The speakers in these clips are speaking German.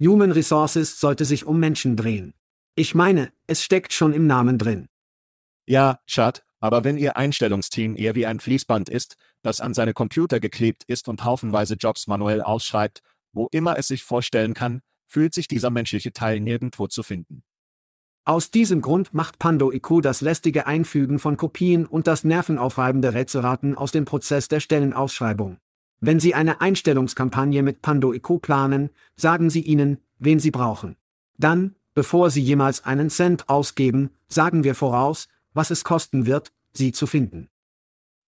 Human Resources sollte sich um Menschen drehen. Ich meine, es steckt schon im Namen drin. Ja, Chad, aber wenn Ihr Einstellungsteam eher wie ein Fließband ist, das an seine Computer geklebt ist und haufenweise Jobs manuell ausschreibt, wo immer es sich vorstellen kann, fühlt sich dieser menschliche Teil nirgendwo zu finden. Aus diesem Grund macht Pando IQ das lästige Einfügen von Kopien und das nervenaufreibende Rätselraten aus dem Prozess der Stellenausschreibung. Wenn Sie eine Einstellungskampagne mit Pando IQ planen, sagen Sie ihnen, wen Sie brauchen. Dann, bevor Sie jemals einen Cent ausgeben, sagen wir voraus, was es kosten wird, sie zu finden.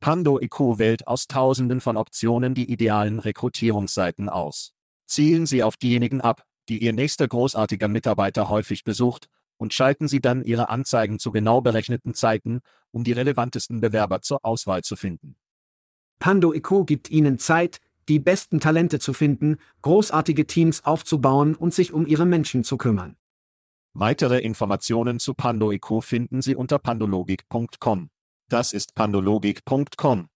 Pando IQ wählt aus Tausenden von Optionen die idealen Rekrutierungsseiten aus. Zielen Sie auf diejenigen ab, die Ihr nächster großartiger Mitarbeiter häufig besucht, und schalten Sie dann Ihre Anzeigen zu genau berechneten Zeiten, um die relevantesten Bewerber zur Auswahl zu finden. Pando IQ gibt Ihnen Zeit, die besten Talente zu finden, großartige Teams aufzubauen und sich um Ihre Menschen zu kümmern. Weitere Informationen zu PandoIQ finden Sie unter pandologik.com. Das ist pandologik.com.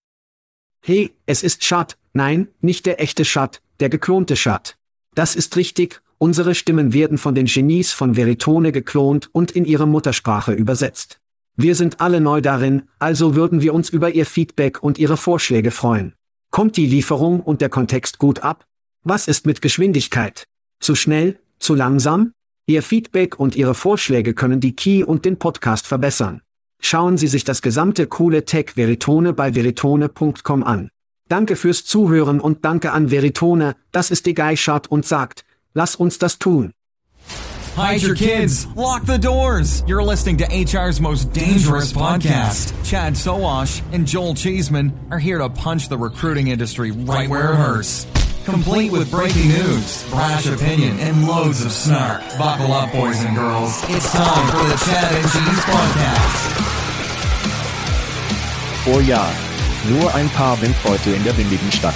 Hey, es ist Schad. Nein, nicht der echte Schad, der geklonte Schad. Das ist richtig, unsere Stimmen werden von den Genies von Veritone geklont und in ihre Muttersprache übersetzt. Wir sind alle neu darin, also würden wir uns über Ihr Feedback und Ihre Vorschläge freuen. Kommt die Lieferung und der Kontext gut ab? Was ist mit Geschwindigkeit? Zu schnell? Zu langsam? Ihr Feedback und Ihre Vorschläge können die Key und den Podcast verbessern. Schauen Sie sich das gesamte coole Tech Veritone bei veritone.com an. Danke fürs Zuhören und danke an Veritone, das ist die Geischart und sagt, lass uns das tun. Hide your kids. Lock the doors. You're listening to HR's most dangerous podcast. Chad Sowash and Joel Cheeseman are here to punch the recruiting industry right where it hurts complete with breaking news, brash opinion, and loads of snark. Buckle up, boys and girls. It's time for the Chad and Cheese Podcast. Oh ja, nur ein paar Windbeute in der windigen Stadt.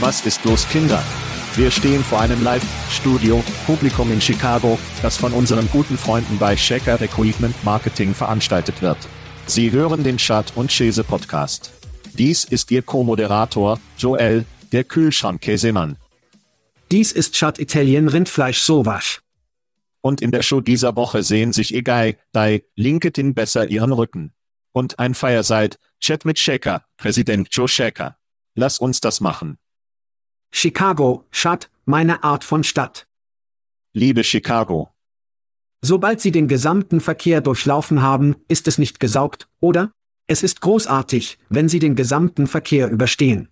Was ist los, Kinder? Wir stehen vor einem Live-Studio, Publikum in Chicago, das von unseren guten Freunden bei Shaker Equipment Marketing veranstaltet wird. Sie hören den Chat und Chese Podcast. Dies ist Ihr Co-Moderator, Joel, der Kühlschrankkäsemann. Dies ist Chat Italien Rindfleisch Sowasch. Und in der Show dieser Woche sehen sich Egai, Dai, LinkedIn besser ihren Rücken. Und ein Fireside, Chat mit Shaker, Präsident Joe Shaker. Lass uns das machen. Chicago, Chat, meine Art von Stadt. Liebe Chicago. Sobald Sie den gesamten Verkehr durchlaufen haben, ist es nicht gesaugt, oder? Es ist großartig, wenn Sie den gesamten Verkehr überstehen.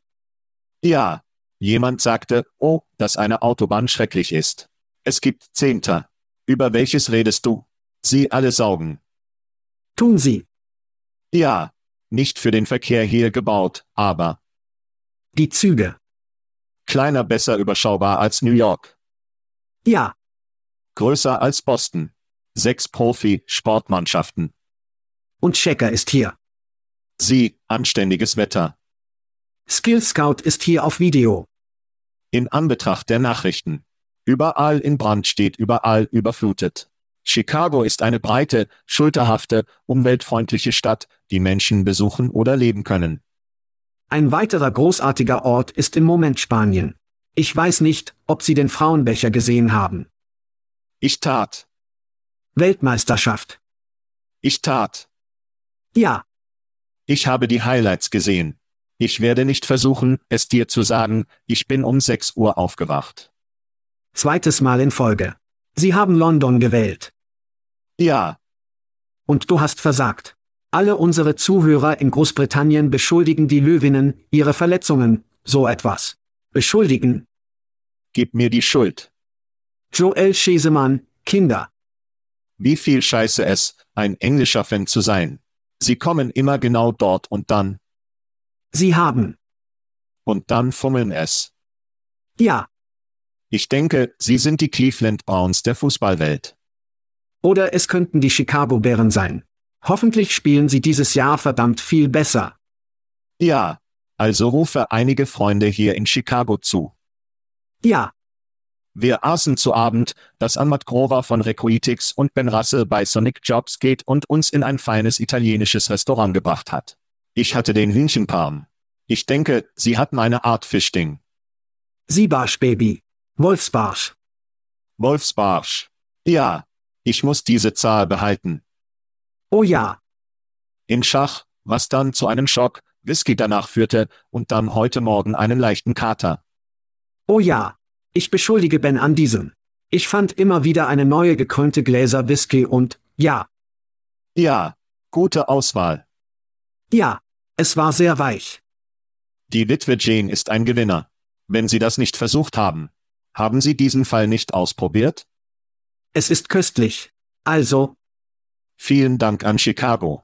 Ja. Jemand sagte, oh, dass eine Autobahn schrecklich ist. Es gibt Zehnter. Über welches redest du? Sie alle saugen. Tun Sie. Ja. Nicht für den Verkehr hier gebaut, aber. Die Züge. Kleiner besser überschaubar als New York. Ja. Größer als Boston. Sechs Profi-Sportmannschaften. Und Checker ist hier. Sie, anständiges Wetter. Skill Scout ist hier auf Video. In Anbetracht der Nachrichten. Überall in Brand steht überall überflutet. Chicago ist eine breite, schulterhafte, umweltfreundliche Stadt, die Menschen besuchen oder leben können. Ein weiterer großartiger Ort ist im Moment Spanien. Ich weiß nicht, ob Sie den Frauenbecher gesehen haben. Ich tat. Weltmeisterschaft. Ich tat. Ja. Ich habe die Highlights gesehen. Ich werde nicht versuchen, es dir zu sagen, ich bin um 6 Uhr aufgewacht. Zweites Mal in Folge. Sie haben London gewählt. Ja. Und du hast versagt. Alle unsere Zuhörer in Großbritannien beschuldigen die Löwinnen, ihre Verletzungen, so etwas. Beschuldigen. Gib mir die Schuld. Joel Schesemann, Kinder. Wie viel Scheiße es, ein englischer Fan zu sein. Sie kommen immer genau dort und dann, Sie haben. Und dann fummeln es. Ja. Ich denke, Sie sind die Cleveland Browns der Fußballwelt. Oder es könnten die Chicago Bären sein. Hoffentlich spielen sie dieses Jahr verdammt viel besser. Ja. Also rufe einige Freunde hier in Chicago zu. Ja. Wir aßen zu Abend, dass Ahmad Grover von Requitix und Ben Russell bei Sonic Jobs geht und uns in ein feines italienisches Restaurant gebracht hat. Ich hatte den Hühnchenparm. Ich denke, Sie hatten eine Art Fischding. Siebarsch Baby. Wolfsbarsch. Wolfsbarsch. Ja. Ich muss diese Zahl behalten. Oh ja, In Schach, was dann zu einem Schock, Whisky danach führte, und dann heute Morgen einen leichten Kater. oh ja. Ich beschuldige Ben an diesem. Ich fand immer wieder eine neue gekrönte Gläser Whisky und, ja, Ja. Gute Auswahl. ja, es war sehr weich. Die Witwe Jane ist ein Gewinner. Wenn Sie das nicht versucht haben. Haben Sie diesen Fall nicht ausprobiert? Es ist köstlich. Also, Vielen Dank an Chicago.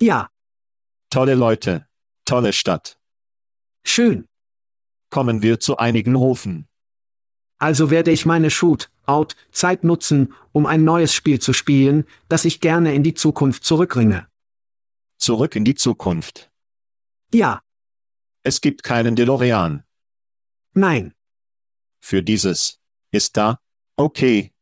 ja, Tolle Leute. Tolle Stadt. schön. Kommen wir zu einigen Rufen. Also werde ich meine Shoot-out-Zeit nutzen, um ein neues Spiel zu spielen, das ich gerne in die Zukunft zurückringe. Zurück in die Zukunft. Ja, Es gibt keinen DeLorean. nein. Für dieses. Ist da? Okay.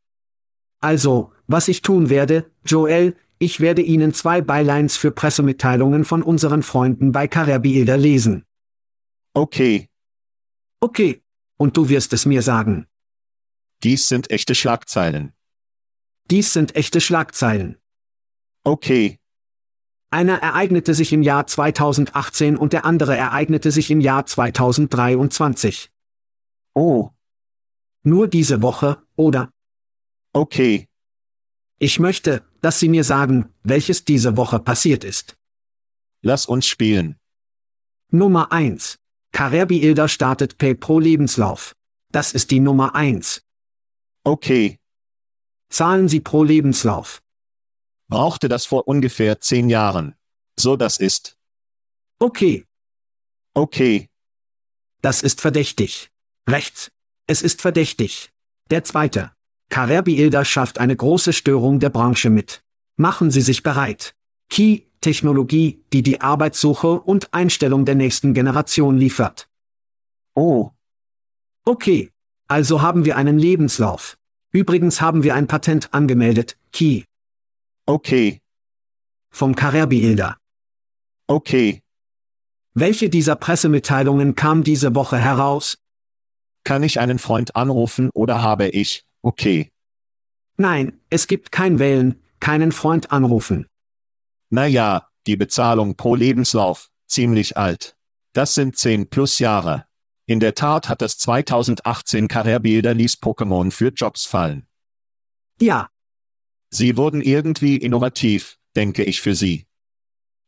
Also, was ich tun werde, Joel, ich werde Ihnen zwei Bylines für Pressemitteilungen von unseren Freunden bei Carabieilder lesen. Okay. Okay. Und du wirst es mir sagen. Dies sind echte Schlagzeilen. Dies sind echte Schlagzeilen. Okay. Einer ereignete sich im Jahr 2018 und der andere ereignete sich im Jahr 2023. Oh. Nur diese Woche, oder? Okay. Ich möchte, dass Sie mir sagen, welches diese Woche passiert ist. Lass uns spielen. Nummer 1. Karebi Ilder startet Pay Pro Lebenslauf. Das ist die Nummer 1. Okay. Zahlen Sie pro Lebenslauf. Brauchte das vor ungefähr zehn Jahren. So das ist. Okay, Okay. das ist verdächtig. Rechts. Es ist verdächtig. Der zweite. Ilder schafft eine große Störung der Branche mit. Machen Sie sich bereit. Key, Technologie, die die Arbeitssuche und Einstellung der nächsten Generation liefert. Oh. Okay. Also haben wir einen Lebenslauf. Übrigens haben wir ein Patent angemeldet, Key, Okay. vom Karebi-Ilder. Okay. Welche dieser Pressemitteilungen kam diese Woche heraus? Kann ich einen Freund anrufen oder habe ich? Okay. Nein, es gibt kein Wählen, keinen Freund anrufen. Naja, die Bezahlung pro Lebenslauf, ziemlich alt. Das sind 10 plus Jahre. In der Tat hat das 2018 Karrierebilder ließ Pokémon für Jobs fallen. Ja, Sie wurden irgendwie innovativ, denke ich für Sie.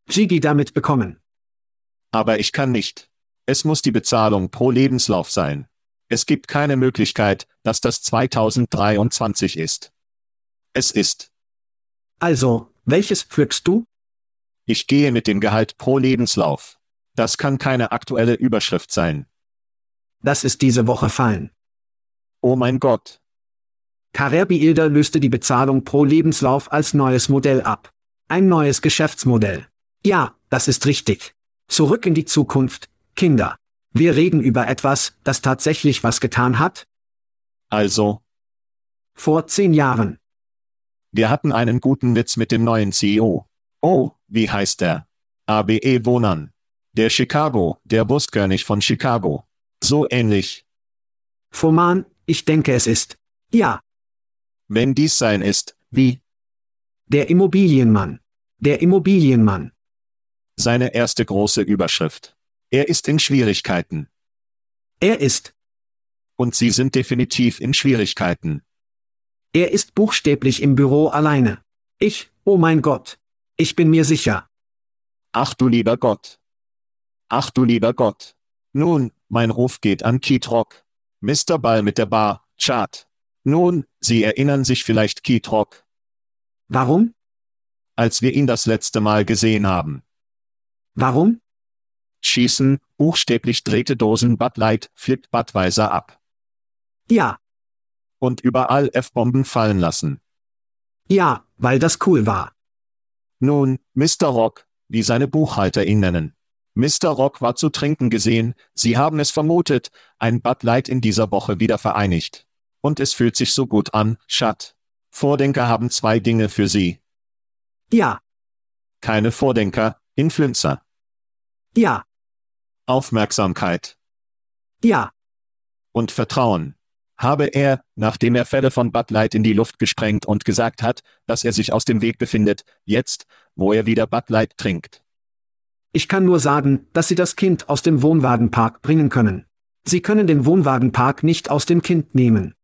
Gigi damit bekommen. Aber ich kann nicht. Es muss die Bezahlung pro Lebenslauf sein. Es gibt keine Möglichkeit, dass das 2023 ist. Es ist. Also, welches pflückst du? Ich gehe mit dem Gehalt pro Lebenslauf. Das kann keine aktuelle Überschrift sein. Das ist diese Woche fallen. Oh mein Gott. Ilder löste die Bezahlung pro Lebenslauf als neues Modell ab. Ein neues Geschäftsmodell. Ja, das ist richtig. Zurück in die Zukunft, Kinder. Wir reden über etwas, das tatsächlich was getan hat? Also, Vor zehn Jahren. wir hatten einen guten Witz mit dem neuen CEO. Oh, wie heißt der? ABE Wohnan. Der Chicago, der Buskönig von Chicago. So ähnlich. Foman, ich denke es ist. Ja, Wenn dies sein ist, wie? der Immobilienmann. Der Immobilienmann. Seine erste große Überschrift. Er ist in Schwierigkeiten. Er ist. Und Sie sind definitiv in Schwierigkeiten. Er ist buchstäblich im Büro alleine. Ich, oh mein Gott. Ich bin mir sicher. Ach du lieber Gott. Ach du lieber Gott. Nun, mein Ruf geht an Keith Rock. Mr. Ball mit der Bar, Chart. Nun, Sie erinnern sich vielleicht Keith Rock, Warum? als wir ihn das letzte Mal gesehen haben. Warum? Schießen, buchstäblich drehte Dosen Bud Light, flippt Budweiser ab. Ja, Und überall F-Bomben fallen lassen. ja, weil das cool war. Nun, Mr. Rock, wie seine Buchhalter ihn nennen. Mr. Rock war zu trinken gesehen, Sie haben es vermutet, ein Bud Light in dieser Woche wieder vereinigt. Und es fühlt sich so gut an, Schat. Vordenker haben zwei Dinge für Sie. Ja, Keine Vordenker, Influencer. ja, Aufmerksamkeit ja, und Vertrauen. habe er, nachdem er Fälle von Bud Light in die Luft gesprengt und gesagt hat, dass er sich aus dem Weg befindet, jetzt, wo er wieder Bud Light trinkt. Ich kann nur sagen, dass Sie das Kind aus dem Wohnwagenpark bringen können. Sie können den Wohnwagenpark nicht aus dem Kind nehmen.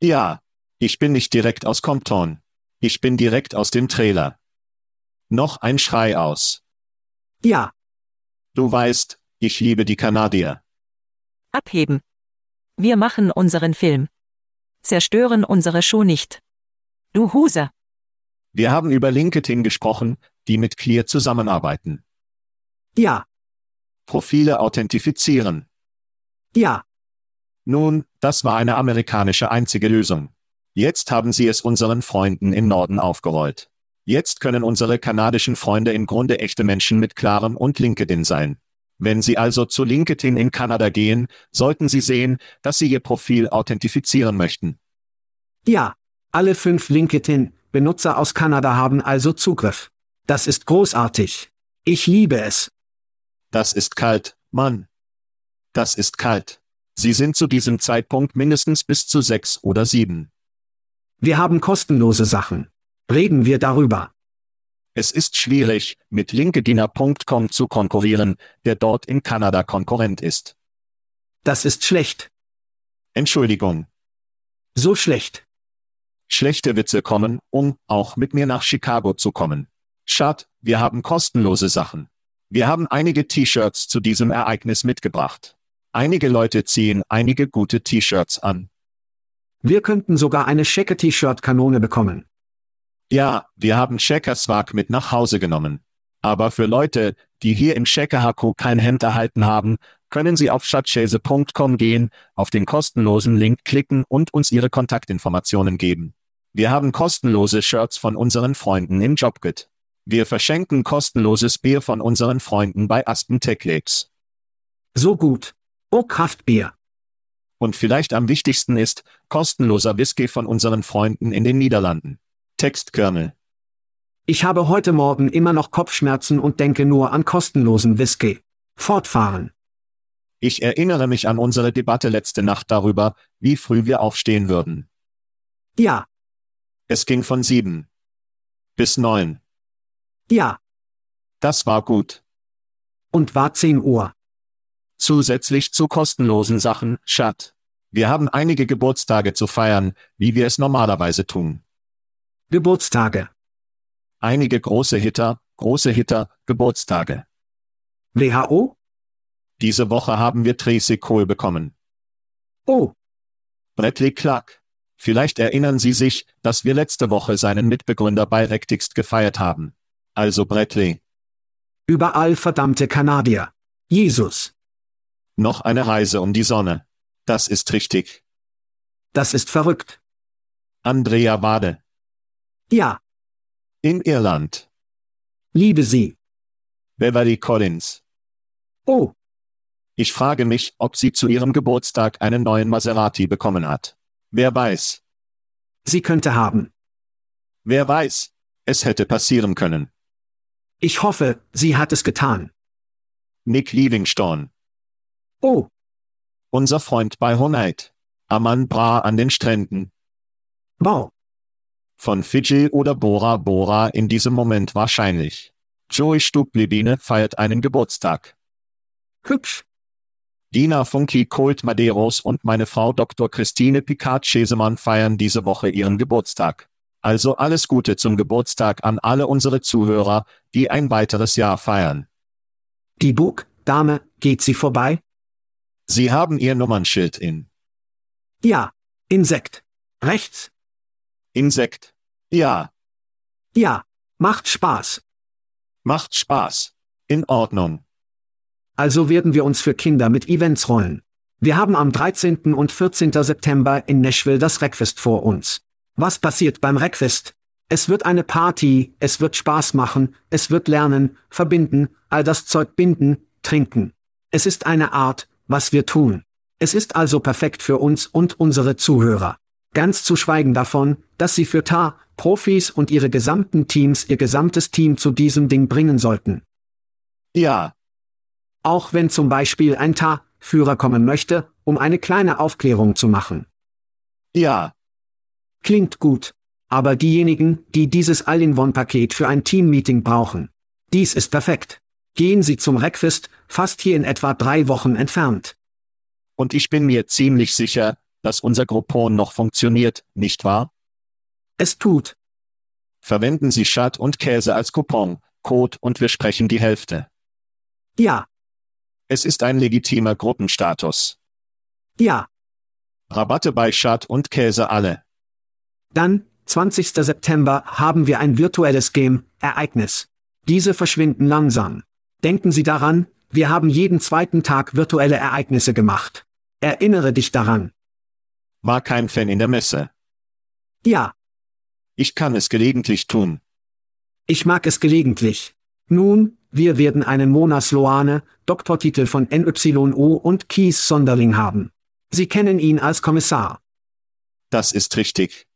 Ja, ich bin nicht direkt aus Compton. Ich bin direkt aus dem Trailer. Noch ein Schrei aus. Ja, Du weißt, ich liebe die Kanadier. Abheben. Wir machen unseren Film. Zerstören unsere Show nicht. Du Huse. Wir haben über LinkedIn gesprochen, die mit Clear zusammenarbeiten. ja, Profile authentifizieren. ja, Nun, das war eine amerikanische einzige Lösung. Jetzt haben sie es unseren Freunden im Norden aufgerollt. Jetzt können unsere kanadischen Freunde im Grunde echte Menschen mit Clarem und LinkedIn sein. Wenn Sie also zu LinkedIn in Kanada gehen, sollten Sie sehen, dass Sie Ihr Profil authentifizieren möchten. ja. Alle fünf LinkedIn-Benutzer aus Kanada haben also Zugriff. Das ist großartig. Ich liebe es. Das ist kalt, Mann. Das ist kalt. Sie sind zu diesem Zeitpunkt mindestens bis zu sechs oder sieben. Wir haben kostenlose Sachen. Reden wir darüber. Es ist schwierig, mit LinkedIner.com zu konkurrieren, der dort in Kanada Konkurrent ist. Das ist schlecht. Entschuldigung. So schlecht. Schlechte Witze kommen, um auch mit mir nach Chicago zu kommen. Schad, wir haben kostenlose Sachen. Wir haben einige T-Shirts zu diesem Ereignis mitgebracht. Einige Leute ziehen einige gute T-Shirts an. Wir könnten sogar eine Schecke-T-Shirt-Kanone bekommen. Ja, wir haben Checker-Swag mit nach Hause genommen. Aber für Leute, die hier im Checker-Haku kein Hemd erhalten haben, können Sie auf schatzchase.com gehen, auf den kostenlosen Link klicken und uns Ihre Kontaktinformationen geben. Wir haben kostenlose Shirts von unseren Freunden im Jobgit. Wir verschenken kostenloses Bier von unseren Freunden bei Aspen Tech Labs. So gut. Oh Kraftbier. Und vielleicht am wichtigsten ist, kostenloser Whisky von unseren Freunden in den Niederlanden. Textkernel. Ich habe heute Morgen immer noch Kopfschmerzen und denke nur an kostenlosen Whisky. Fortfahren. Ich erinnere mich an unsere Debatte letzte Nacht darüber, wie früh wir aufstehen würden. Ja, Es ging von sieben bis neun. ja. Das war gut. Und war 10 Uhr. Zusätzlich zu kostenlosen Sachen, Schat. Wir haben einige Geburtstage zu feiern, wie wir es normalerweise tun. Geburtstage. Einige große Hitter, große Hitter, Geburtstage. WHO? Diese Woche haben wir Tracy Cole bekommen. Oh, Bradley Clark. Vielleicht erinnern Sie sich, dass wir letzte Woche seinen Mitbegründer bei Rectixt gefeiert haben. Also Bradley. überall verdammte Kanadier. Jesus. Noch eine Reise um die Sonne. Das ist richtig. Das ist verrückt. Andrea Wade. Ja, In Irland. liebe sie. Beverly Collins. Oh, Ich frage mich, ob sie zu ihrem Geburtstag einen neuen Maserati bekommen hat. Wer weiß? sie könnte haben. Wer weiß? Es hätte passieren können. Ich hoffe, sie hat es getan. Nick Livingstone. Oh, Unser Freund bei Honite. Aman Bra an den Stränden. wow. Von Fidji oder Bora Bora in diesem Moment wahrscheinlich. Joey Stublibine feiert einen Geburtstag. Hübsch. Dina Funky Colt Maderos und meine Frau Dr. Christine Picard-Schesemann feiern diese Woche ihren Geburtstag. Also alles Gute zum Geburtstag an alle unsere Zuhörer, die ein weiteres Jahr feiern. Die Bug, Dame, geht sie vorbei? Sie haben ihr Nummernschild in Ja. Insekt. Rechts. Insekt. Ja, Ja. Macht Spaß. macht Spaß. In Ordnung. Also werden wir uns für Kinder mit Events rollen. Wir haben am 13. und 14. September in Nashville das Reckfest vor uns. Was passiert beim Reckfest? Es wird eine Party, es wird Spaß machen, es wird lernen, verbinden, all das Zeug binden, trinken. Es ist eine Art, was wir tun. Es ist also perfekt für uns und unsere Zuhörer. Ganz zu schweigen davon, dass sie für TA, Profis und ihre gesamten Teams ihr gesamtes Team zu diesem Ding bringen sollten. Ja, Auch wenn zum Beispiel ein TA-Führer kommen möchte, um eine kleine Aufklärung zu machen. Ja, Klingt gut. Aber diejenigen, die dieses All-in-One-Paket für ein Team-Meeting brauchen. Dies ist perfekt. Gehen Sie zum Reckfest, fast hier in etwa drei Wochen entfernt. und ich bin mir ziemlich sicher, dass unser Groupon noch funktioniert, nicht wahr? Es tut. Verwenden Sie Schad und Käse als Coupon, Code und wir sprechen die Hälfte. Ja, Es ist ein legitimer Gruppenstatus. ja. Rabatte bei Schad und Käse alle. Dann, 20. September, haben wir ein virtuelles Game-Ereignis. Diese verschwinden langsam. Denken Sie daran, wir haben jeden zweiten Tag virtuelle Ereignisse gemacht. Erinnere dich daran. War kein Fan in der Messe. Ja, Ich kann es gelegentlich tun. ich mag es gelegentlich. Nun, wir werden einen Mona Sloane, Doktortitel von NYO und Kies Sonderling haben. Sie kennen ihn als Kommissar. Das ist richtig.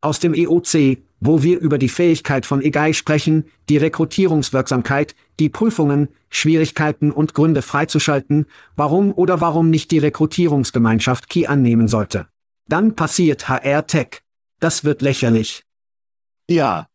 Aus dem EOC, wo wir über die Fähigkeit von EGAI sprechen, die Rekrutierungswirksamkeit, die Prüfungen, Schwierigkeiten und Gründe freizuschalten, warum oder warum nicht die Rekrutierungsgemeinschaft Key annehmen sollte. Dann passiert HR Tech. Das wird lächerlich. Ja,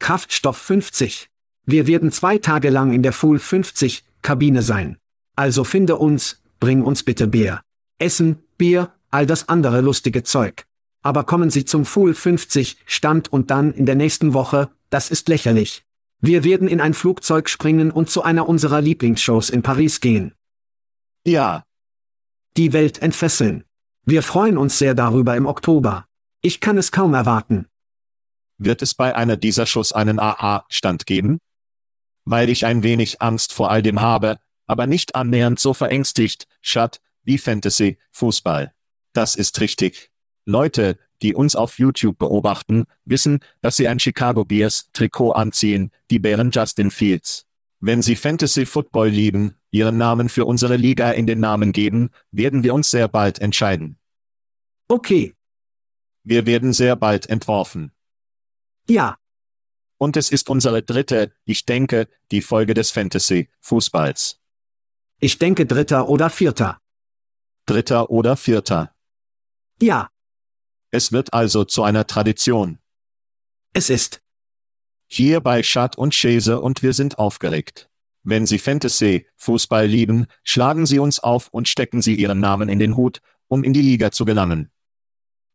Kraftstoff 50. Wir werden zwei Tage lang in der Full 50 Kabine sein. Also finde uns, bring uns bitte Bier. Essen, Bier, all das andere lustige Zeug. Aber kommen Sie zum Full 50 Stand und dann in der nächsten Woche, das ist lächerlich. Wir werden in ein Flugzeug springen und zu einer unserer Lieblingsshows in Paris gehen. ja, Die Welt entfesseln. Wir freuen uns sehr darüber im Oktober. Ich kann es kaum erwarten. wird es bei einer dieser Shows einen AA-Stand geben? Weil ich ein wenig Angst vor all dem habe, aber nicht annähernd so verängstigt, Schad, wie Fantasy, Fußball. Das ist richtig. Leute, die uns auf YouTube beobachten, wissen, dass sie ein Chicago Bears Trikot anziehen, die Bären Justin Fields. Wenn sie Fantasy Football lieben, ihren Namen für unsere Liga in den Namen geben, werden wir uns sehr bald entscheiden. Okay, Wir werden sehr bald entworfen. ja, Und es ist unsere dritte, ich denke, die Folge des Fantasy-Fußballs. ich denke dritter oder vierter. Dritter oder vierter. Ja, Es wird also zu einer Tradition. es ist. Hier bei Schad und Chase und wir sind aufgeregt. Wenn Sie Fantasy, Fußball lieben, schlagen Sie uns auf und stecken Sie Ihren Namen in den Hut, um in die Liga zu gelangen.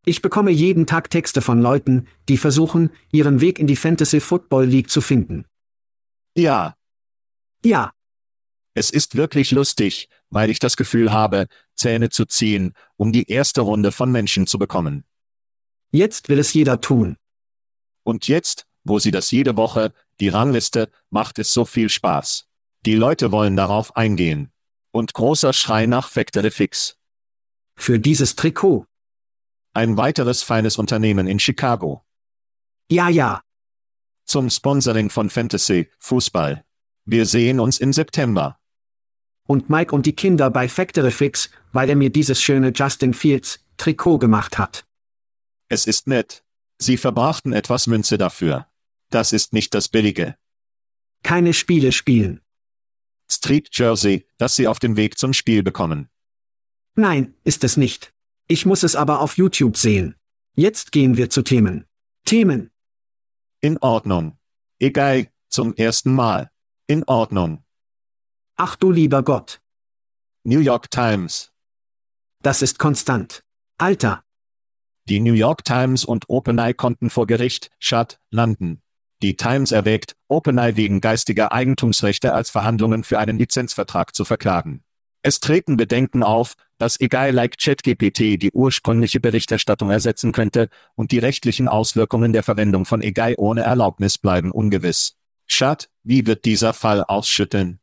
Ich bekomme jeden Tag Texte von Leuten, die versuchen, ihren Weg in die Fantasy Football League zu finden. Ja, Ja, es ist wirklich lustig, weil ich das Gefühl habe, Zähne zu ziehen, um die erste Runde von Menschen zu bekommen. Jetzt will es jeder tun. Und jetzt, wo sie das jede Woche, die Rangliste, macht es so viel Spaß. Die Leute wollen darauf eingehen. Und großer Schrei nach Factory Fix. Für dieses Trikot. Ein weiteres feines Unternehmen in Chicago. Ja, ja, Zum Sponsoring von Fantasy, Fußball. Wir sehen uns im September. und Mike und die Kinder bei Factory Fix, weil er mir dieses schöne Justin Fields Trikot gemacht hat. Es ist nett. Sie verbrachten etwas Münze dafür. Das ist nicht das Billige. Keine Spiele spielen. Street Jersey, das Sie auf dem Weg zum Spiel bekommen. Nein, ist es nicht. Ich muss es aber auf YouTube sehen. Jetzt gehen wir zu Themen. Themen. In Ordnung. Egal, zum ersten Mal. In Ordnung. Ach du lieber Gott. New York Times. Das ist konstant. Alter, Die New York Times und OpenEye konnten vor Gericht, Schad, landen. Die Times erwägt, OpenEye wegen geistiger Eigentumsrechte als Verhandlungen für einen Lizenzvertrag zu verklagen. Es treten Bedenken auf, dass egal like ChatGPT die ursprüngliche Berichterstattung ersetzen könnte, und die rechtlichen Auswirkungen der Verwendung von egal ohne Erlaubnis bleiben ungewiss. Schad, wie wird dieser Fall ausschütteln?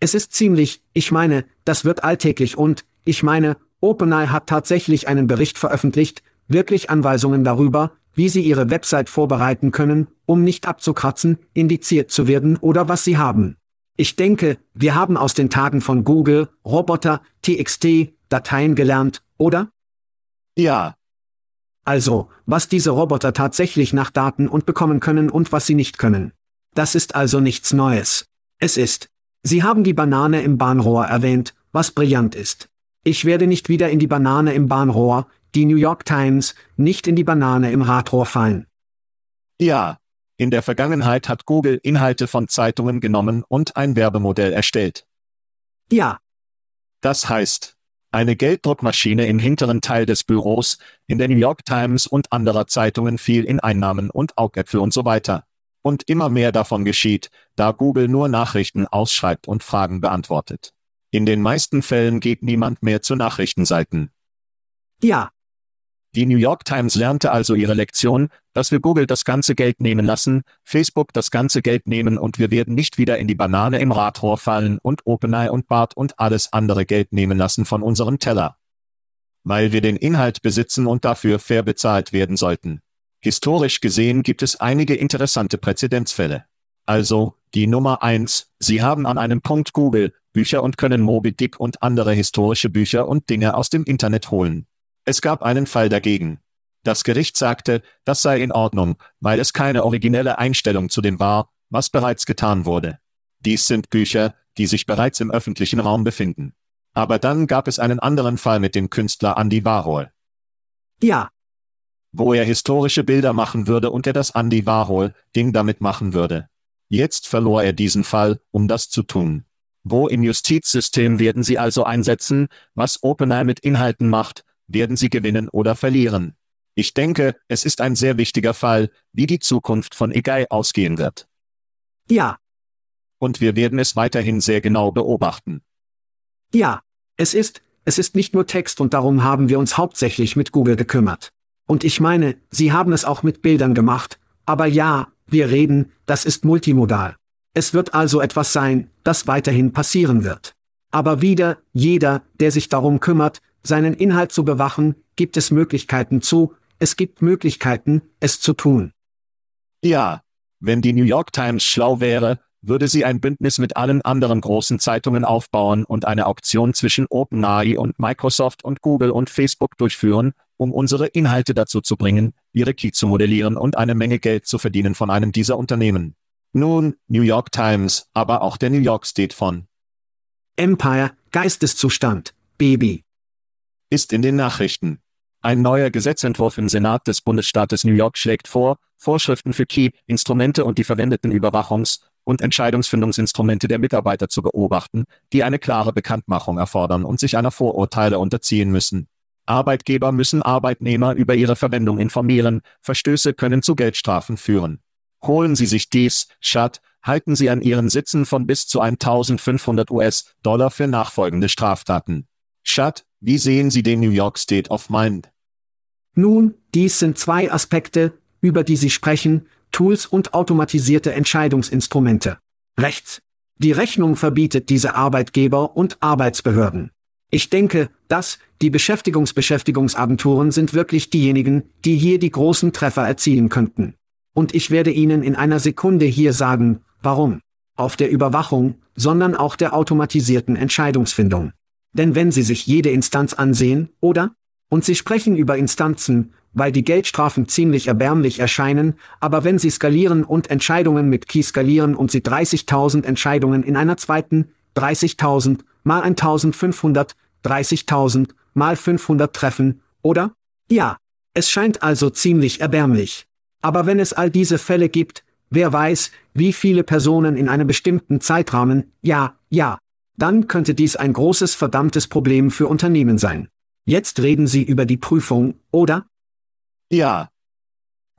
es ist ziemlich, ich meine, das wird alltäglich und, ich meine, OpenEye hat tatsächlich einen Bericht veröffentlicht, wirklich Anweisungen darüber, wie Sie Ihre Website vorbereiten können, um nicht abzukratzen, indiziert zu werden oder was Sie haben. Ich denke, wir haben aus den Tagen von Google, Roboter, TXT, Dateien gelernt, oder? Ja, Also, was diese Roboter tatsächlich nach Daten und bekommen können und was sie nicht können. Das ist also nichts Neues. Es ist. Sie haben die Banane im Bahnrohr erwähnt, was brillant ist. Ich werde nicht wieder in die Banane im Bahnrohr, die New York Times, nicht in die Banane im Radrohr fallen. Ja. In der Vergangenheit hat Google Inhalte von Zeitungen genommen und ein Werbemodell erstellt. Ja. Das heißt, eine Gelddruckmaschine im hinteren Teil des Büros, in der New York Times und anderer Zeitungen fiel in Einnahmen und Augäpfel und so weiter. Und immer mehr davon geschieht, da Google nur Nachrichten ausschreibt und Fragen beantwortet. In den meisten Fällen geht niemand mehr zu Nachrichtenseiten. Ja. Die New York Times lernte also ihre Lektion, dass wir Google das ganze Geld nehmen lassen, Facebook das ganze Geld nehmen und wir werden nicht wieder in die Banane im Radrohr fallen und OpenAI und BART und alles andere Geld nehmen lassen von unserem Teller. Weil wir den Inhalt besitzen und dafür fair bezahlt werden sollten. Historisch gesehen gibt es einige interessante Präzedenzfälle. Also, die Nummer eins: Sie haben an einem Punkt Google, Bücher und können Moby Dick und andere historische Bücher und Dinge aus dem Internet holen. Es gab einen Fall dagegen. Das Gericht sagte, das sei in Ordnung, weil es keine originelle Einstellung zu dem war, was bereits getan wurde. Dies sind Bücher, die sich bereits im öffentlichen Raum befinden. Aber dann gab es einen anderen Fall mit dem Künstler Andy Warhol. Ja. Wo er historische Bilder machen würde und er das Andy Warhol Ding damit machen würde. Jetzt verlor er diesen Fall, um das zu tun. Wo im Justizsystem werden Sie also einsetzen, was OpenAI mit Inhalten macht, werden sie gewinnen oder verlieren. Ich denke, es ist ein sehr wichtiger Fall, wie die Zukunft von EGAI ausgehen wird. Ja. Und wir werden es weiterhin sehr genau beobachten. Ja. Es ist, es ist nicht nur Text und darum haben wir uns hauptsächlich mit Google gekümmert. Und ich meine, Sie haben es auch mit Bildern gemacht, aber ja, wir reden, das ist multimodal. Es wird also etwas sein, das weiterhin passieren wird. Aber wieder, jeder, der sich darum kümmert, seinen Inhalt zu bewachen, gibt es Möglichkeiten zu, es gibt Möglichkeiten, es zu tun. Ja, wenn die New York Times schlau wäre, würde sie ein Bündnis mit allen anderen großen Zeitungen aufbauen und eine Auktion zwischen OpenAI und Microsoft und Google und Facebook durchführen, um unsere Inhalte dazu zu bringen, ihre Key zu modellieren und eine Menge Geld zu verdienen von einem dieser Unternehmen. Nun, New York Times, aber auch der New York State von Empire, Geisteszustand, Baby ist in den Nachrichten. Ein neuer Gesetzentwurf im Senat des Bundesstaates New York schlägt vor, Vorschriften für Key-Instrumente und die verwendeten Überwachungs- und Entscheidungsfindungsinstrumente der Mitarbeiter zu beobachten, die eine klare Bekanntmachung erfordern und sich einer Vorurteile unterziehen müssen. Arbeitgeber müssen Arbeitnehmer über ihre Verwendung informieren, Verstöße können zu Geldstrafen führen. Holen Sie sich dies, Schad, halten Sie an Ihren Sitzen von bis zu 1500 US-Dollar für nachfolgende Straftaten. Schad, wie sehen Sie den New York State of Mind? Nun, dies sind zwei Aspekte, über die Sie sprechen, Tools und automatisierte Entscheidungsinstrumente. Rechts. Die Rechnung verbietet diese Arbeitgeber und Arbeitsbehörden. Ich denke, dass die Beschäftigungsbeschäftigungsagenturen sind wirklich diejenigen, die hier die großen Treffer erzielen könnten. Und ich werde Ihnen in einer Sekunde hier sagen, warum. Auf der Überwachung, sondern auch der automatisierten Entscheidungsfindung. Denn wenn Sie sich jede Instanz ansehen, oder? Und Sie sprechen über Instanzen, weil die Geldstrafen ziemlich erbärmlich erscheinen, aber wenn Sie skalieren und Entscheidungen mit Key skalieren und Sie 30.000 Entscheidungen in einer zweiten, 30.000 mal 1.500, 30.000 mal 500 treffen, oder? Ja. Es scheint also ziemlich erbärmlich. Aber wenn es all diese Fälle gibt, wer weiß, wie viele Personen in einem bestimmten Zeitrahmen, ja, ja, dann könnte dies ein großes verdammtes Problem für Unternehmen sein. Jetzt reden Sie über die Prüfung, oder? Ja.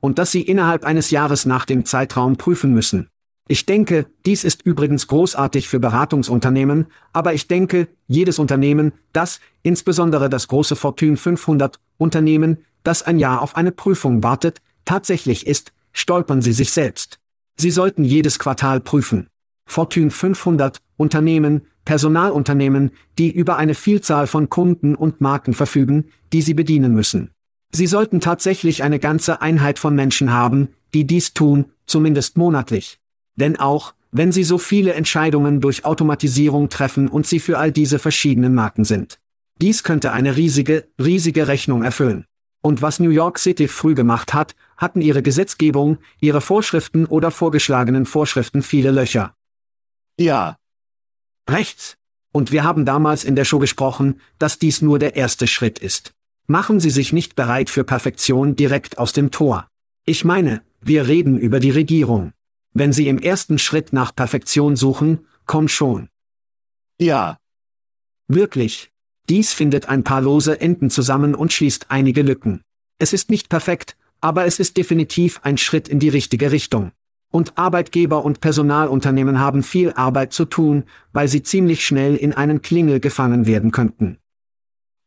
Und dass Sie innerhalb eines Jahres nach dem Zeitraum prüfen müssen. Ich denke, dies ist übrigens großartig für Beratungsunternehmen, aber ich denke, jedes Unternehmen, das, insbesondere das große Fortune 500 Unternehmen, das ein Jahr auf eine Prüfung wartet, tatsächlich ist, stolpern Sie sich selbst. Sie sollten jedes Quartal prüfen. Fortune 500 Unternehmen, Personalunternehmen, die über eine Vielzahl von Kunden und Marken verfügen, die sie bedienen müssen. Sie sollten tatsächlich eine ganze Einheit von Menschen haben, die dies tun, zumindest monatlich. Denn auch, wenn sie so viele Entscheidungen durch Automatisierung treffen und sie für all diese verschiedenen Marken sind. Dies könnte eine riesige, riesige Rechnung erfüllen. Und was New York City früh gemacht hat, hatten ihre Gesetzgebung, ihre Vorschriften oder vorgeschlagenen Vorschriften viele Löcher. Ja, Rechts. Und wir haben damals in der Show gesprochen, dass dies nur der erste Schritt ist. Machen Sie sich nicht bereit für Perfektion direkt aus dem Tor. Ich meine, wir reden über die Regierung. Wenn Sie im ersten Schritt nach Perfektion suchen, komm schon. Ja, Wirklich. Dies findet ein paar lose Enden zusammen und schließt einige Lücken. Es ist nicht perfekt, aber es ist definitiv ein Schritt in die richtige Richtung. Und Arbeitgeber und Personalunternehmen haben viel Arbeit zu tun, weil sie ziemlich schnell in einen Klingel gefangen werden könnten.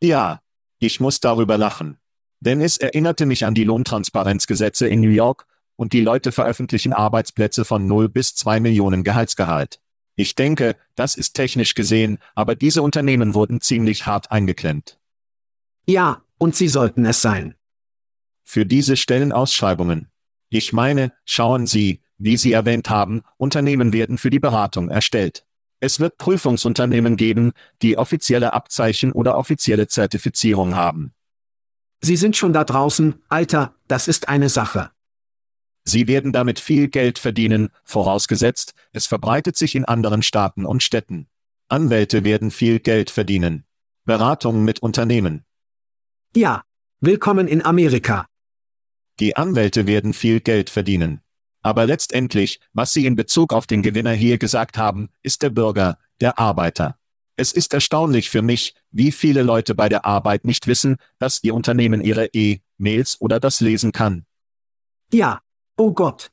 ja, ich muss darüber lachen. Denn es erinnerte mich an die Lohntransparenzgesetze in New York, und die Leute veröffentlichen Arbeitsplätze von 0 bis 2 Millionen Gehaltsgehalt. Ich denke, das ist technisch gesehen, aber diese Unternehmen wurden ziemlich hart eingeklemmt. Ja, und sie sollten es sein. Für diese Stellenausschreibungen. Ich meine, schauen Sie, wie Sie erwähnt haben, Unternehmen werden für die Beratung erstellt. Es wird Prüfungsunternehmen geben, die offizielle Abzeichen oder offizielle Zertifizierung haben. Sie sind schon da draußen, Alter, das ist eine Sache. Sie werden damit viel Geld verdienen, vorausgesetzt, es verbreitet sich in anderen Staaten und Städten. Anwälte werden viel Geld verdienen. Beratung mit Unternehmen. Ja. Willkommen in Amerika. Die Anwälte werden viel Geld verdienen. Aber letztendlich, was Sie in Bezug auf den Gewinner hier gesagt haben, ist der Bürger, der Arbeiter. Es ist erstaunlich für mich, wie viele Leute bei der Arbeit nicht wissen, dass Ihr Unternehmen ihre E-Mails oder das lesen kann. Ja. Oh Gott.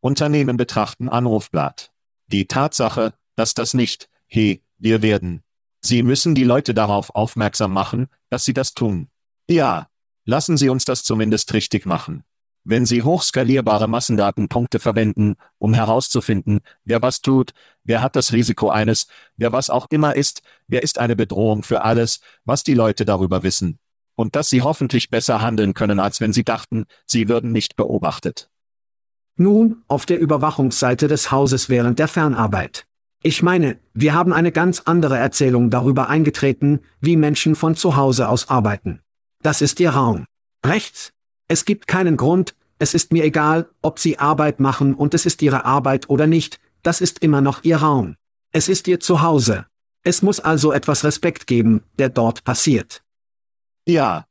Unternehmen betrachten Anrufblatt. Die Tatsache, dass das nicht, hey, wir werden. Sie müssen die Leute darauf aufmerksam machen, dass sie das tun. Ja, lassen Sie uns das zumindest richtig machen. Wenn Sie hochskalierbare Massendatenpunkte verwenden, um herauszufinden, wer was tut, wer hat das Risiko eines, wer was auch immer ist, wer ist eine Bedrohung für alles, was die Leute darüber wissen. Und dass Sie hoffentlich besser handeln können, als wenn Sie dachten, Sie würden nicht beobachtet. Nun, auf der Überwachungsseite des Hauses während der Fernarbeit. Ich meine, wir haben eine ganz andere Erzählung darüber eingetreten, wie Menschen von zu Hause aus arbeiten. Das ist ihr Raum. Rechts. Es gibt keinen Grund, es ist mir egal, ob sie Arbeit machen und es ist ihre Arbeit oder nicht, das ist immer noch ihr Raum. Es ist ihr Zuhause. Es muss also etwas Respekt geben, der dort passiert. Ja,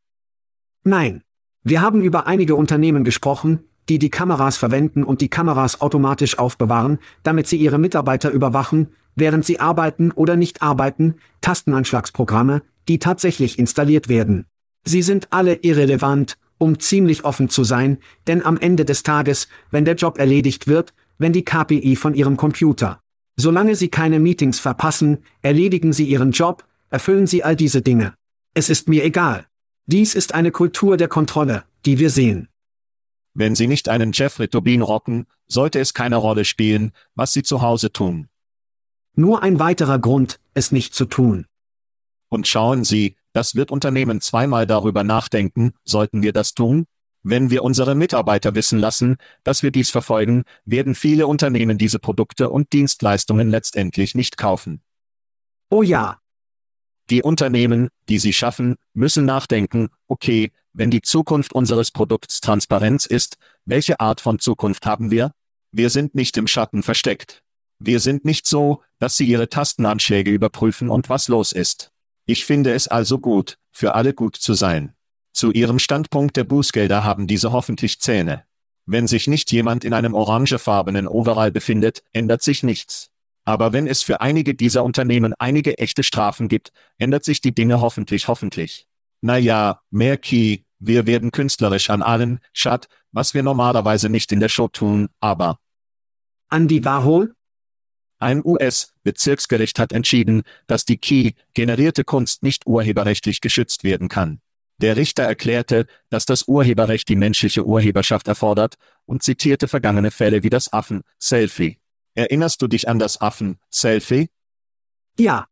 Nein. Wir haben über einige Unternehmen gesprochen, die die Kameras verwenden und die Kameras automatisch aufbewahren, damit sie ihre Mitarbeiter überwachen, während sie arbeiten oder nicht arbeiten, Tastenanschlagsprogramme, die tatsächlich installiert werden. Sie sind alle irrelevant, um ziemlich offen zu sein, denn am Ende des Tages, wenn der Job erledigt wird, wenn die KPI von ihrem Computer. Solange sie keine Meetings verpassen, erledigen sie ihren Job, erfüllen sie all diese Dinge. Es ist mir egal. Dies ist eine Kultur der Kontrolle, die wir sehen. wenn Sie nicht einen Jeffrey Tobin rocken, sollte es keine Rolle spielen, was Sie zu Hause tun. Nur ein weiterer Grund, es nicht zu tun. Und schauen Sie, das wird Unternehmen zweimal darüber nachdenken, sollten wir das tun? Wenn wir unsere Mitarbeiter wissen lassen, dass wir dies verfolgen, werden viele Unternehmen diese Produkte und Dienstleistungen letztendlich nicht kaufen. Oh ja, Die Unternehmen, die sie schaffen, müssen nachdenken, okay, wenn die Zukunft unseres Produkts Transparenz ist, welche Art von Zukunft haben wir? Wir sind nicht im Schatten versteckt. Wir sind nicht so, dass sie ihre Tastenanschläge überprüfen und was los ist. Ich finde es also gut, für alle gut zu sein. Zu ihrem Standpunkt der Bußgelder haben diese hoffentlich Zähne. Wenn sich nicht jemand in einem orangefarbenen Overall befindet, ändert sich nichts. Aber wenn es für einige dieser Unternehmen einige echte Strafen gibt, ändert sich die Dinge hoffentlich hoffentlich. Naja, mehr Key, wir werden künstlerisch an allen, Schat, was wir normalerweise nicht in der Show tun, aber Andy Warhol? ein US-Bezirksgericht hat entschieden, dass die Key-generierte Kunst nicht urheberrechtlich geschützt werden kann. Der Richter erklärte, dass das Urheberrecht die menschliche Urheberschaft erfordert und zitierte vergangene Fälle wie das Affen-Selfie. Erinnerst du dich an das Affen-Selfie? Ja,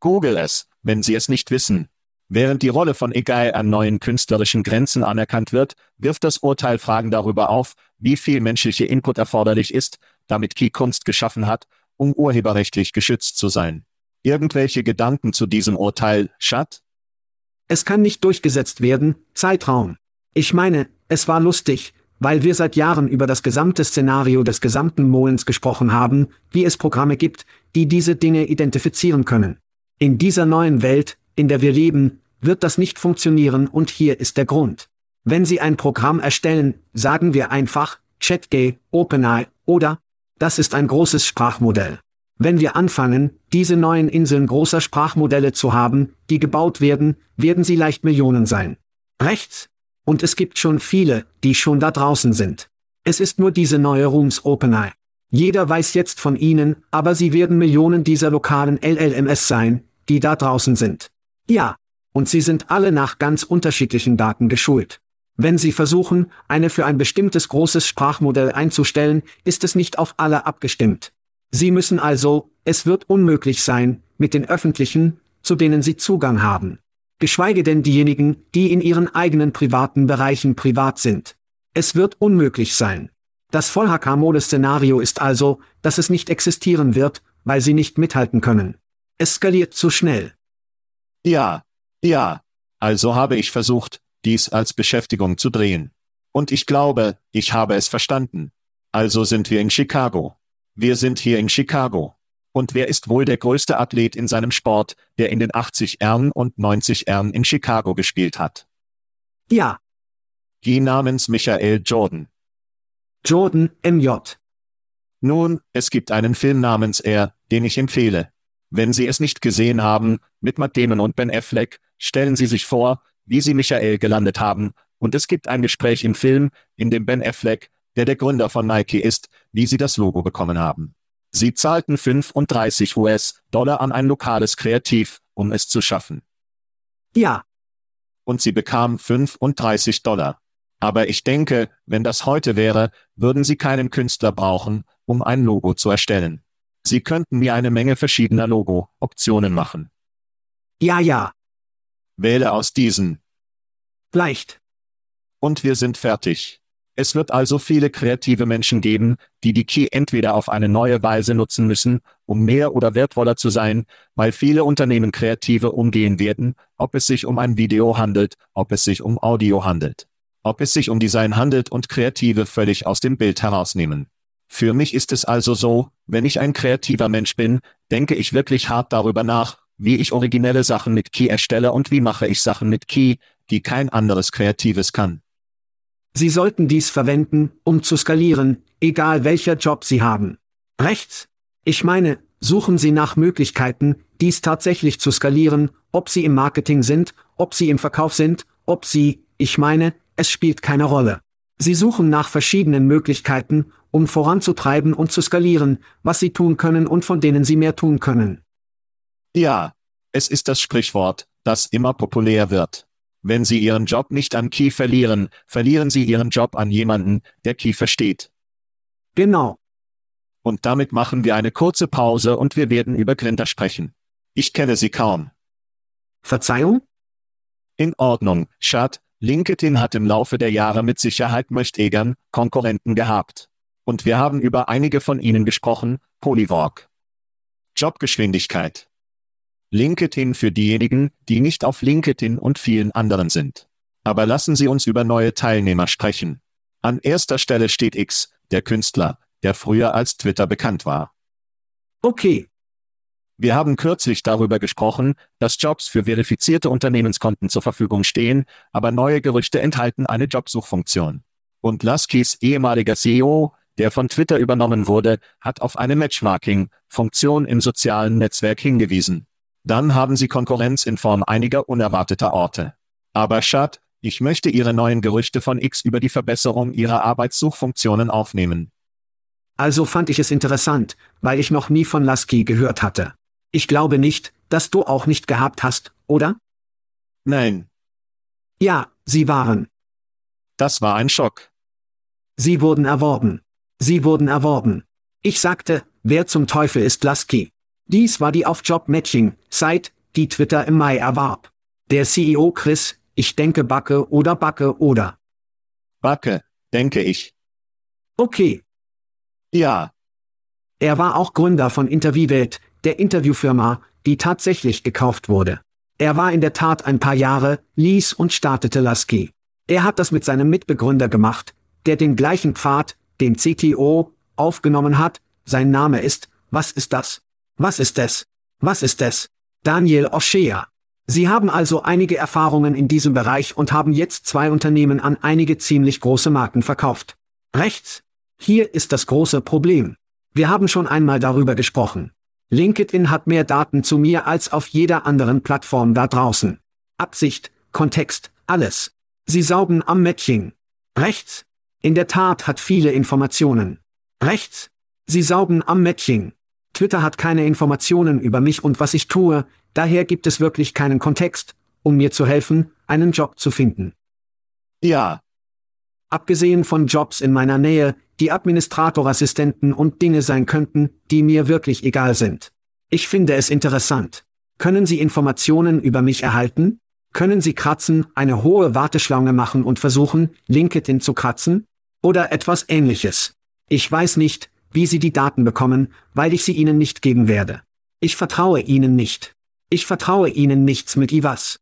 Google es, wenn Sie es nicht wissen. Während die Rolle von Egal an neuen künstlerischen Grenzen anerkannt wird, wirft das Urteil Fragen darüber auf, wie viel menschliche Input erforderlich ist, damit Key Kunst geschaffen hat, um urheberrechtlich geschützt zu sein. Irgendwelche Gedanken zu diesem Urteil, Schat? es kann nicht durchgesetzt werden, Zeitraum. Ich meine, es war lustig, weil wir seit Jahren über das gesamte Szenario des gesamten Molens gesprochen haben, wie es Programme gibt, die diese Dinge identifizieren können. In dieser neuen Welt, in der wir leben, wird das nicht funktionieren und hier ist der Grund. Wenn Sie ein Programm erstellen, sagen wir einfach, ChatGay, OpenAI, oder? Das ist ein großes Sprachmodell. Wenn wir anfangen, diese neuen Inseln großer Sprachmodelle zu haben, die gebaut werden, werden sie leicht Millionen sein. Rechts? Und es gibt schon viele, die schon da draußen sind. Es ist nur diese neue Rooms OpenAI. Jeder weiß jetzt von ihnen, aber sie werden Millionen dieser lokalen LLMS sein, die da draußen sind. Ja. Und sie sind alle nach ganz unterschiedlichen Daten geschult. Wenn Sie versuchen, eine für ein bestimmtes großes Sprachmodell einzustellen, ist es nicht auf alle abgestimmt. Sie müssen also, es wird unmöglich sein, mit den öffentlichen, zu denen Sie Zugang haben. Geschweige denn diejenigen, die in ihren eigenen privaten Bereichen privat sind. Es wird unmöglich sein. Das Vollhacker-Mode-Szenario ist also, dass es nicht existieren wird, weil sie nicht mithalten können. Es skaliert zu schnell. Ja, ja. Also habe ich versucht, dies als Beschäftigung zu drehen. Und ich glaube, ich habe es verstanden. Also sind wir in Chicago. Wir sind hier in Chicago. Und wer ist wohl der größte Athlet in seinem Sport, der in den 80 Ern und 90 Ern in Chicago gespielt hat? Ja. Die namens Michael Jordan. Jordan, MJ. Nun, es gibt einen Film namens Er, den ich empfehle. Wenn Sie es nicht gesehen haben, mit Matt Damon und Ben Affleck, stellen Sie sich vor, wie Sie Michael gelandet haben, und es gibt ein Gespräch im Film, in dem Ben Affleck, der der Gründer von Nike ist, wie sie das Logo bekommen haben. Sie zahlten 35 US-Dollar an ein lokales Kreativ, um es zu schaffen. Ja. Und sie bekamen 35 Dollar. Aber ich denke, wenn das heute wäre, würden sie keinen Künstler brauchen, um ein Logo zu erstellen. Sie könnten mir eine Menge verschiedener Logo-Optionen machen. Ja, ja. Wähle aus diesen. Leicht. Und wir sind fertig. Es wird also viele kreative Menschen geben, die die Key entweder auf eine neue Weise nutzen müssen, um mehr oder wertvoller zu sein, weil viele Unternehmen Kreative umgehen werden, ob es sich um ein Video handelt, ob es sich um Audio handelt, ob es sich um Design handelt und Kreative völlig aus dem Bild herausnehmen. Für mich ist es also so, wenn ich ein kreativer Mensch bin, denke ich wirklich hart darüber nach, wie ich originelle Sachen mit Key erstelle und wie mache ich Sachen mit Key, die kein anderes Kreatives kann. Sie sollten dies verwenden, um zu skalieren, egal welcher Job Sie haben. Rechts? Ich meine, suchen Sie nach Möglichkeiten, dies tatsächlich zu skalieren, ob Sie im Marketing sind, ob Sie im Verkauf sind, ob Sie, ich meine, es spielt keine Rolle. Sie suchen nach verschiedenen Möglichkeiten, um voranzutreiben und zu skalieren, was Sie tun können und von denen Sie mehr tun können. Ja, es ist das Sprichwort, das immer populär wird. Wenn Sie Ihren Job nicht an Key verlieren, verlieren Sie Ihren Job an jemanden, der Key versteht. Genau. Und damit machen wir eine kurze Pause und wir werden über Gründer sprechen. Ich kenne sie kaum. Verzeihung? In Ordnung, Schad. LinkedIn hat im Laufe der Jahre mit Sicherheit Möchtegern, Konkurrenten gehabt. Und wir haben über einige von ihnen gesprochen, Polywork. Jobgeschwindigkeit. LinkedIn für diejenigen, die nicht auf LinkedIn und vielen anderen sind. Aber lassen Sie uns über neue Teilnehmer sprechen. An erster Stelle steht X, der Künstler, der früher als Twitter bekannt war. Okay. Wir haben kürzlich darüber gesprochen, dass Jobs für verifizierte Unternehmenskonten zur Verfügung stehen, aber neue Gerüchte enthalten eine Jobsuchfunktion. Und Laskys ehemaliger CEO, der von Twitter übernommen wurde, hat auf eine Matchmarking-Funktion im sozialen Netzwerk hingewiesen. Dann haben Sie Konkurrenz in Form einiger unerwarteter Orte. Aber Schad, ich möchte Ihre neuen Gerüchte von X über die Verbesserung Ihrer Arbeitssuchfunktionen aufnehmen. Also fand ich es interessant, weil ich noch nie von Lasky gehört hatte. Ich glaube nicht, dass du auch nicht gehabt hast, oder? Nein. Ja, sie waren. Das war ein Schock. Sie wurden erworben. Sie wurden erworben. Ich sagte, wer zum Teufel ist Lasky? Dies war die Off-Job-Matching-Site, die Twitter im Mai erwarb. Der CEO Chris, ich denke Backe oder Backe oder. Backe, denke ich. Okay. Ja. Er war auch Gründer von Interviewelt, der Interviewfirma, die tatsächlich gekauft wurde. Er war in der Tat ein paar Jahre, ließ und startete Lasky. Er hat das mit seinem Mitbegründer gemacht, der den gleichen Pfad, den CTO, aufgenommen hat. Sein Name ist, was ist das? Was ist es? Was ist es? Daniel O'Shea. Sie haben also einige Erfahrungen in diesem Bereich und haben jetzt zwei Unternehmen an einige ziemlich große Marken verkauft. Rechts. Hier ist das große Problem. Wir haben schon einmal darüber gesprochen. LinkedIn hat mehr Daten zu mir als auf jeder anderen Plattform da draußen. Absicht, Kontext, alles. Sie saugen am Matching. Rechts. In der Tat hat viele Informationen. Rechts. Sie saugen am Matching. Twitter hat keine Informationen über mich und was ich tue, daher gibt es wirklich keinen Kontext, um mir zu helfen, einen Job zu finden. Ja. Abgesehen von Jobs in meiner Nähe, die Administratorassistenten und Dinge sein könnten, die mir wirklich egal sind. Ich finde es interessant. Können Sie Informationen über mich erhalten? Können Sie kratzen, eine hohe Warteschlange machen und versuchen, LinkedIn zu kratzen? Oder etwas ähnliches? Ich weiß nicht, wie Sie die Daten bekommen, weil ich sie Ihnen nicht geben werde. Ich vertraue Ihnen nicht. Ich vertraue Ihnen nichts mit IWAS.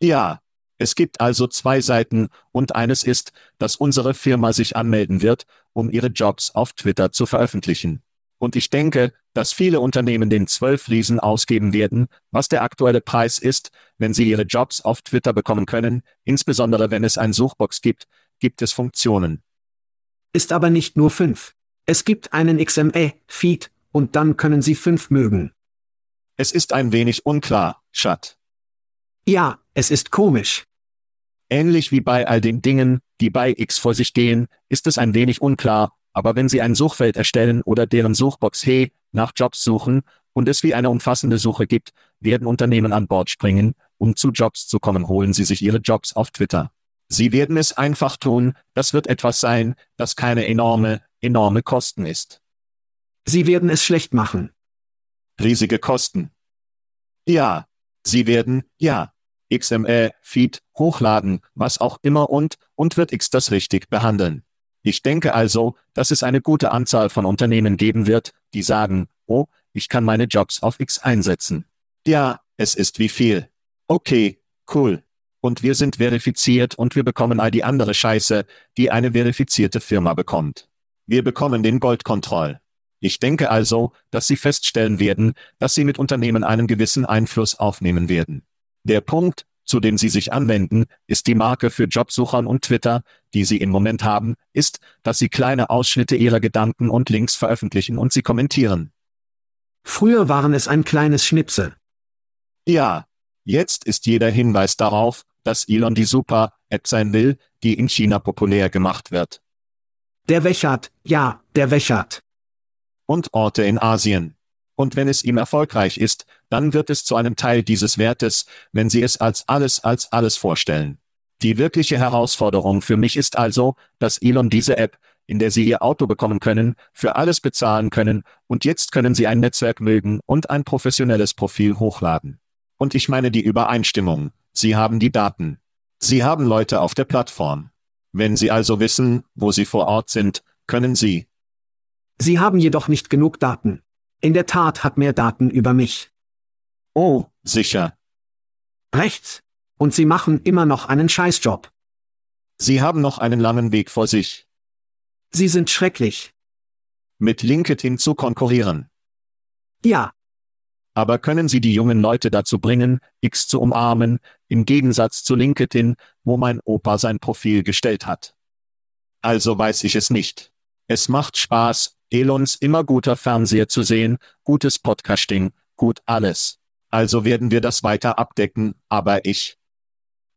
Ja. Es gibt also zwei Seiten, und eines ist, dass unsere Firma sich anmelden wird, um ihre Jobs auf Twitter zu veröffentlichen. Und ich denke, dass viele Unternehmen den zwölf Riesen ausgeben werden, was der aktuelle Preis ist, wenn sie ihre Jobs auf Twitter bekommen können, insbesondere wenn es ein Suchbox gibt, gibt es Funktionen. Ist aber nicht nur fünf. Es gibt einen XME-Feed, und dann können Sie fünf mögen. Es ist ein wenig unklar, Schat. Ja, es ist komisch. Ähnlich wie bei all den Dingen, die bei X vor sich gehen, ist es ein wenig unklar, aber wenn Sie ein Suchfeld erstellen oder deren Suchbox Hey nach Jobs suchen und es wie eine umfassende Suche gibt, werden Unternehmen an Bord springen, um zu Jobs zu kommen, holen Sie sich Ihre Jobs auf Twitter. Sie werden es einfach tun, das wird etwas sein, das keine enorme, enorme Kosten ist. Sie werden es schlecht machen. Riesige Kosten. Ja. Sie werden, ja, XML-Feed hochladen, was auch immer und, und wird X das richtig behandeln. Ich denke also, dass es eine gute Anzahl von Unternehmen geben wird, die sagen, oh, ich kann meine Jobs auf X einsetzen. Ja, es ist wie viel. Okay, cool. Und wir sind verifiziert und wir bekommen all die andere Scheiße, die eine verifizierte Firma bekommt. Wir bekommen den Goldkontroll. Ich denke also, dass Sie feststellen werden, dass Sie mit Unternehmen einen gewissen Einfluss aufnehmen werden. Der Punkt, zu dem Sie sich anwenden, ist die Marke für Jobsuchern und Twitter, die Sie im Moment haben, ist, dass Sie kleine Ausschnitte Ihrer Gedanken und Links veröffentlichen und sie kommentieren. Früher waren es ein kleines Schnipsel. Ja. Jetzt ist jeder Hinweis darauf, dass Elon die Super-App sein will, die in China populär gemacht wird. Der wächert, ja, der wächert. Und Orte in Asien. Und wenn es ihm erfolgreich ist, dann wird es zu einem Teil dieses Wertes, wenn Sie es als alles als alles vorstellen. Die wirkliche Herausforderung für mich ist also, dass Elon diese App, in der Sie Ihr Auto bekommen können, für alles bezahlen können, und jetzt können Sie ein Netzwerk mögen und ein professionelles Profil hochladen. Und ich meine die Übereinstimmung. Sie haben die Daten. Sie haben Leute auf der Plattform. Wenn Sie also wissen, wo Sie vor Ort sind, können Sie. Sie haben jedoch nicht genug Daten. In der Tat hat mehr Daten über mich. Oh, sicher. Rechts. Und Sie machen immer noch einen Scheißjob. Sie haben noch einen langen Weg vor sich. Sie sind schrecklich. Mit LinkedIn zu konkurrieren. Ja. Aber können Sie die jungen Leute dazu bringen, X zu umarmen, im Gegensatz zu LinkedIn, wo mein Opa sein Profil gestellt hat? Also weiß ich es nicht. Es macht Spaß, Elons immer guter Fernseher zu sehen, gutes Podcasting, gut alles. Also werden wir das weiter abdecken, aber ich.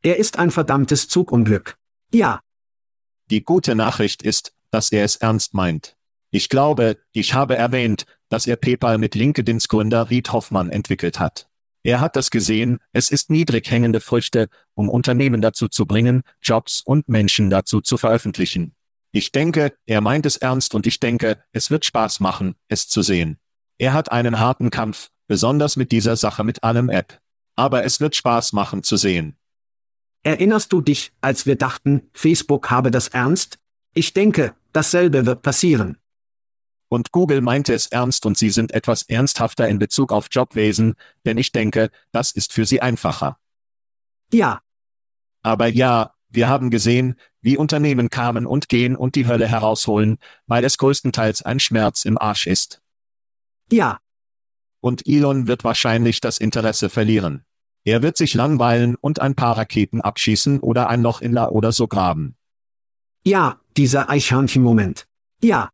Er ist ein verdammtes Zugunglück. Ja. Die gute Nachricht ist, dass er es ernst meint. Ich glaube, ich habe erwähnt, dass er PayPal mit LinkedIns Gründer Reid Hoffmann entwickelt hat. Er hat das gesehen, es ist niedrig hängende Früchte, um Unternehmen dazu zu bringen, Jobs und Menschen dazu zu veröffentlichen. Ich denke, er meint es ernst und ich denke, es wird Spaß machen, es zu sehen. Er hat einen harten Kampf, besonders mit dieser Sache mit allem App. Aber es wird Spaß machen zu sehen. Erinnerst du dich, als wir dachten, Facebook habe das ernst? Ich denke, dasselbe wird passieren. Und Google meinte es ernst und sie sind etwas ernsthafter in Bezug auf Jobwesen, denn ich denke, das ist für sie einfacher. Ja. Aber ja, wir haben gesehen, wie Unternehmen kamen und gehen und die Hölle herausholen, weil es größtenteils ein Schmerz im Arsch ist. Ja. Und Elon wird wahrscheinlich das Interesse verlieren. Er wird sich langweilen und ein paar Raketen abschießen oder ein Loch in La oder so graben. Ja, dieser Eichhörnchenmoment. Ja,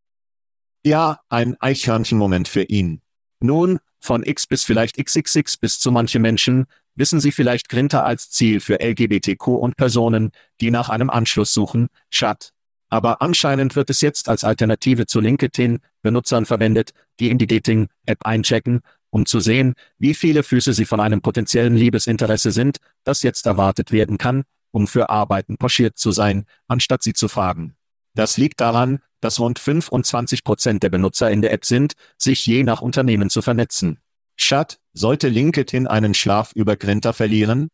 Ja, ein Eichhörnchenmoment für ihn. Nun, von X bis vielleicht XXX bis zu manche Menschen, wissen Sie vielleicht Grinter als Ziel für LGBTQ und Personen, die nach einem Anschluss suchen, Chat. Aber anscheinend wird es jetzt als Alternative zu LinkedIn Benutzern verwendet, die in die Dating-App einchecken, um zu sehen, wie viele Füße sie von einem potenziellen Liebesinteresse sind, das jetzt erwartet werden kann, um für Arbeiten pochiert zu sein, anstatt sie zu fragen. Das liegt daran, dass rund 25 Prozent der Benutzer in der App sind, sich je nach Unternehmen zu vernetzen. Chat, sollte LinkedIn einen Schlaf über Grinter verlieren?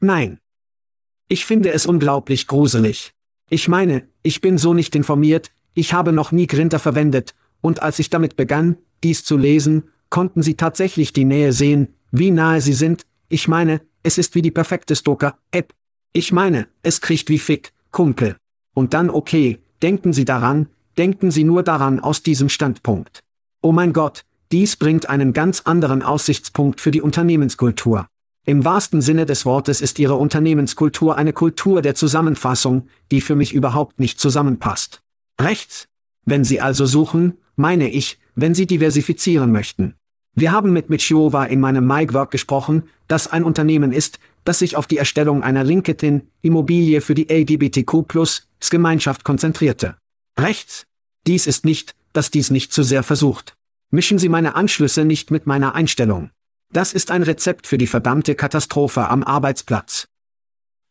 nein. Ich finde es unglaublich gruselig. Ich meine, ich bin so nicht informiert, ich habe noch nie Grinter verwendet, und als ich damit begann, dies zu lesen, konnten sie tatsächlich die Nähe sehen, wie nahe sie sind, ich meine, es ist wie die perfekte Stalker-App. Ich meine, es kriecht wie Fick, Kumpel. Und dann okay, denken Sie daran, denken Sie nur daran aus diesem Standpunkt. Oh mein Gott, dies bringt einen ganz anderen Aussichtspunkt für die Unternehmenskultur. Im wahrsten Sinne des Wortes ist Ihre Unternehmenskultur eine Kultur der Zusammenfassung, die für mich überhaupt nicht zusammenpasst. Rechts? Wenn Sie also suchen, meine ich, wenn Sie diversifizieren möchten. Wir haben mit Michiova in meinem MyGwork gesprochen, das ein Unternehmen ist, das sich auf die Erstellung einer LinkedIn-Immobilie für die LGBTQ-Plus-Gemeinschaft konzentrierte. Rechts? Dies ist nicht, dass dies nicht zu sehr versucht. Mischen Sie meine Anschlüsse nicht mit meiner Einstellung. Das ist ein Rezept für die verdammte Katastrophe am Arbeitsplatz.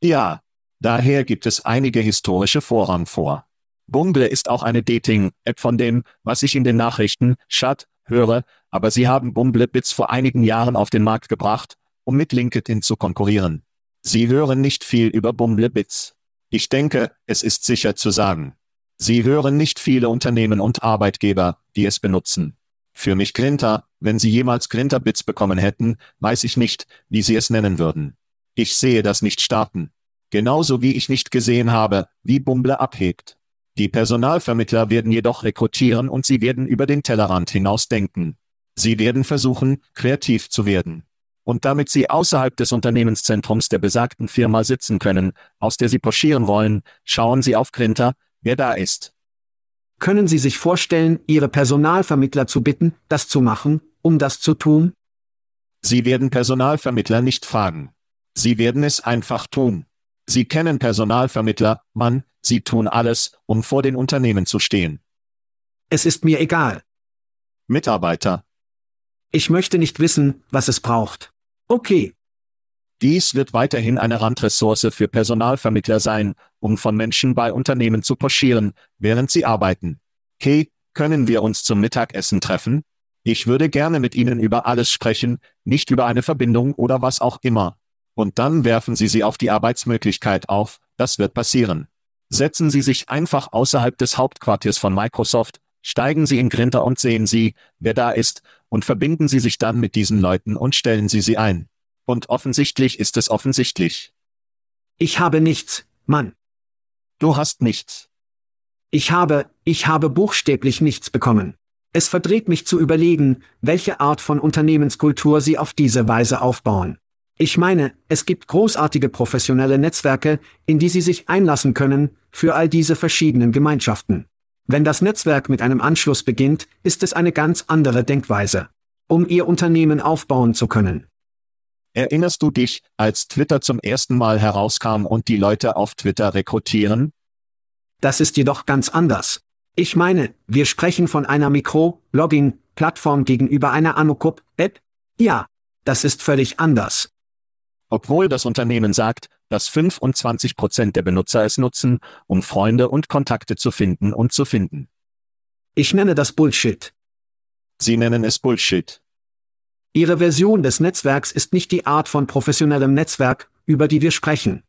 Ja, daher gibt es einige historische Vorrang vor. Bumble ist auch eine Dating-App von dem, was ich in den Nachrichten, Chat, höre, aber sie haben Bumble Bits vor einigen Jahren auf den Markt gebracht, um mit LinkedIn zu konkurrieren. Sie hören nicht viel über Bumble Bits. Ich denke, es ist sicher zu sagen. Sie hören nicht viele Unternehmen und Arbeitgeber, die es benutzen. Für mich Grinter, wenn Sie jemals Grinter Bits bekommen hätten, weiß ich nicht, wie Sie es nennen würden. Ich sehe das nicht starten. Genauso wie ich nicht gesehen habe, wie Bumble abhebt. Die Personalvermittler werden jedoch rekrutieren und sie werden über den Tellerrand hinaus denken. Sie werden versuchen, kreativ zu werden. Und damit sie außerhalb des Unternehmenszentrums der besagten Firma sitzen können, aus der sie pochieren wollen, schauen sie auf Grinter, wer da ist. Können Sie sich vorstellen, Ihre Personalvermittler zu bitten, das zu machen, um das zu tun? Sie werden Personalvermittler nicht fragen. Sie werden es einfach tun. Sie kennen Personalvermittler, Mann, sie tun alles, um vor den Unternehmen zu stehen. Es ist mir egal. Mitarbeiter, Ich möchte nicht wissen, was es braucht. Okay, Dies wird weiterhin eine Randressource für Personalvermittler sein, um von Menschen bei Unternehmen zu pochieren, während sie arbeiten. Kate, können wir uns zum Mittagessen treffen? Ich würde gerne mit Ihnen über alles sprechen, nicht über eine Verbindung oder was auch immer. Und dann werfen Sie sie auf die Arbeitsmöglichkeit auf, das wird passieren. Setzen Sie sich einfach außerhalb des Hauptquartiers von Microsoft, steigen Sie in Grinter und sehen Sie, wer da ist, und verbinden Sie sich dann mit diesen Leuten und stellen Sie sie ein. Und offensichtlich ist es offensichtlich. ich habe nichts, Mann. Du hast nichts. Ich habe, ich habe buchstäblich nichts bekommen. Es verdreht mich zu überlegen, welche Art von Unternehmenskultur sie auf diese Weise aufbauen. Ich meine, es gibt großartige professionelle Netzwerke, in die sie sich einlassen können, für all diese verschiedenen Gemeinschaften. Wenn das Netzwerk mit einem Anschluss beginnt, ist es eine ganz andere Denkweise. Um ihr Unternehmen aufbauen zu können. Erinnerst du dich, als Twitter zum ersten Mal herauskam und die Leute auf Twitter rekrutieren? Das ist jedoch ganz anders. Ich meine, wir sprechen von einer Mikro-Logging-Plattform gegenüber einer Anokop-App? Ja, das ist völlig anders. Obwohl das Unternehmen sagt, dass 25 Prozent der Benutzer es nutzen, um Freunde und Kontakte zu finden und zu finden. Ich nenne das Bullshit. Sie nennen es Bullshit. Ihre Version des Netzwerks ist nicht die Art von professionellem Netzwerk, über die wir sprechen.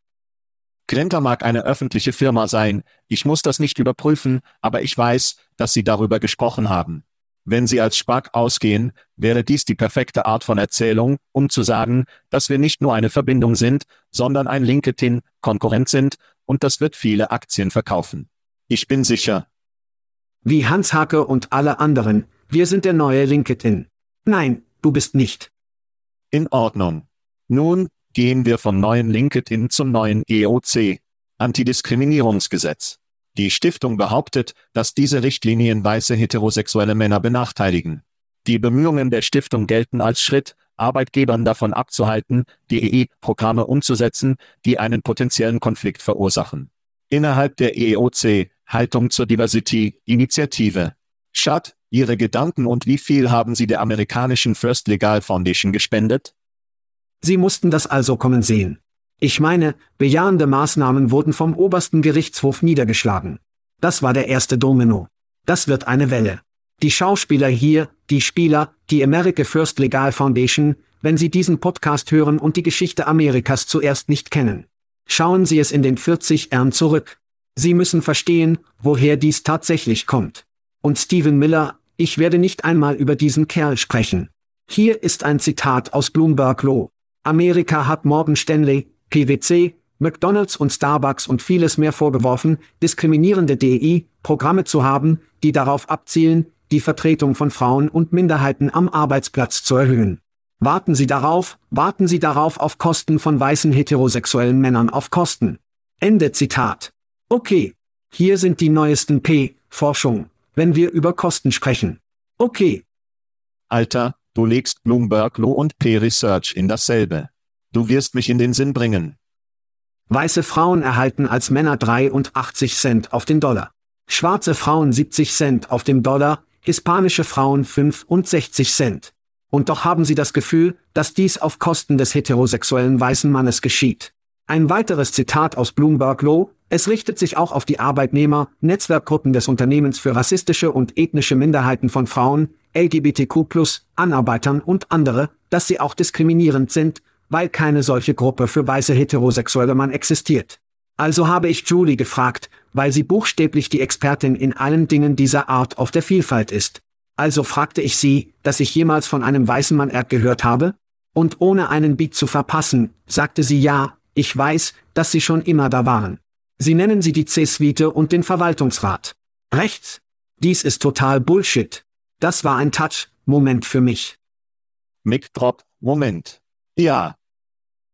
Grinter mag eine öffentliche Firma sein, ich muss das nicht überprüfen, aber ich weiß, dass Sie darüber gesprochen haben. Wenn Sie als Spack ausgehen, wäre dies die perfekte Art von Erzählung, um zu sagen, dass wir nicht nur eine Verbindung sind, sondern ein LinkedIn-Konkurrent sind, und das wird viele Aktien verkaufen. Ich bin sicher. Wie Hans Hake und alle anderen, wir sind der neue LinkedIn. Nein, du bist nicht. In Ordnung. Nun, gehen wir vom neuen LinkedIn zum neuen EOC, Antidiskriminierungsgesetz. Die Stiftung behauptet, dass diese Richtlinien weiße heterosexuelle Männer benachteiligen. Die Bemühungen der Stiftung gelten als Schritt, Arbeitgebern davon abzuhalten, die EE-Programme umzusetzen, die einen potenziellen Konflikt verursachen. Innerhalb der EOC, Haltung zur Diversity, Initiative. Schad, Ihre Gedanken und wie viel haben Sie der amerikanischen First Legal Foundation gespendet? Sie mussten das also kommen sehen. Ich meine, bejahende Maßnahmen wurden vom obersten Gerichtshof niedergeschlagen. Das war der erste Domino. Das wird eine Welle. Die Schauspieler hier, die Spieler, die America First Legal Foundation, wenn Sie diesen Podcast hören und die Geschichte Amerikas zuerst nicht kennen. Schauen Sie es in den 40 Jahren zurück. Sie müssen verstehen, woher dies tatsächlich kommt. Und Stephen Miller, ich werde nicht einmal über diesen Kerl sprechen. Hier ist ein Zitat aus Bloomberg Law. Amerika hat Morgan Stanley, PwC, McDonald's und Starbucks und vieles mehr vorgeworfen, diskriminierende DEI-Programme zu haben, die darauf abzielen, die Vertretung von Frauen und Minderheiten am Arbeitsplatz zu erhöhen. Warten Sie darauf, warten Sie darauf auf Kosten von weißen heterosexuellen Männern auf Kosten. Ende Zitat. Okay. Hier sind die neuesten P-Forschung, wenn wir über Kosten sprechen. Okay. Alter, du legst Bloomberg Law und P-Research in dasselbe. Du wirst mich in den Sinn bringen. Weiße Frauen erhalten als Männer 83 Cent auf den Dollar. Schwarze Frauen 70 Cent auf dem Dollar, hispanische Frauen 65 Cent. Und doch haben sie das Gefühl, dass dies auf Kosten des heterosexuellen weißen Mannes geschieht. Ein weiteres Zitat aus Bloomberg Law, es richtet sich auch auf die Arbeitnehmer, Netzwerkgruppen des Unternehmens für rassistische und ethnische Minderheiten von Frauen, LGBTQ+, Anarbeitern und andere, dass sie auch diskriminierend sind, weil keine solche Gruppe für weiße heterosexuelle Mann existiert. Also habe ich Julie gefragt, weil sie buchstäblich die Expertin in allen Dingen dieser Art auf der Vielfalt ist. Also fragte ich sie, dass ich jemals von einem weißen Mann Erd gehört habe? Und ohne einen Beat zu verpassen, sagte sie ja, ich weiß, dass sie schon immer da waren. Sie nennen sie die C-Suite und den Verwaltungsrat. Rechts? Dies ist total Bullshit. Das war ein Touch-Moment für mich. Mic Drop, Moment. Ja.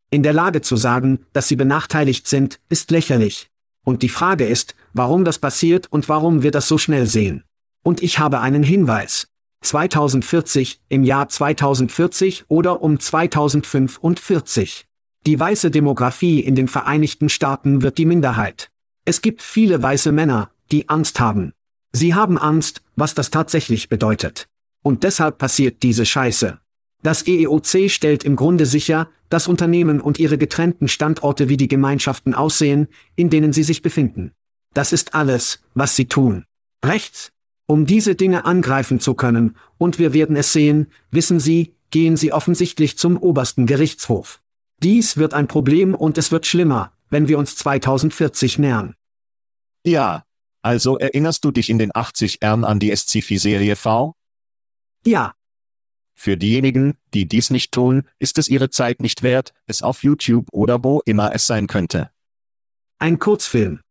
In der Lage zu sagen, dass sie benachteiligt sind, ist lächerlich. Und die Frage ist, warum das passiert und warum wir das so schnell sehen. Und ich habe einen Hinweis. 2040, im Jahr 2040 oder um 2045. Die weiße Demografie in den Vereinigten Staaten wird die Minderheit. Es gibt viele weiße Männer, die Angst haben. Sie haben Angst, was das tatsächlich bedeutet. Und deshalb passiert diese Scheiße. Das EEOC stellt im Grunde sicher, dass Unternehmen und ihre getrennten Standorte wie die Gemeinschaften aussehen, in denen sie sich befinden. Das ist alles, was sie tun. Rechts? Um diese Dinge angreifen zu können, und wir werden es sehen, wissen Sie, gehen Sie offensichtlich zum obersten Gerichtshof. Dies wird ein Problem und es wird schlimmer, wenn wir uns 2040 nähern. Ja. Also erinnerst du dich in den 80 Ern an die Sci-Fi-Serie V? Ja, für diejenigen, die dies nicht tun, ist es ihre Zeit nicht wert, es auf YouTube oder wo immer es sein könnte. Ein Kurzfilm.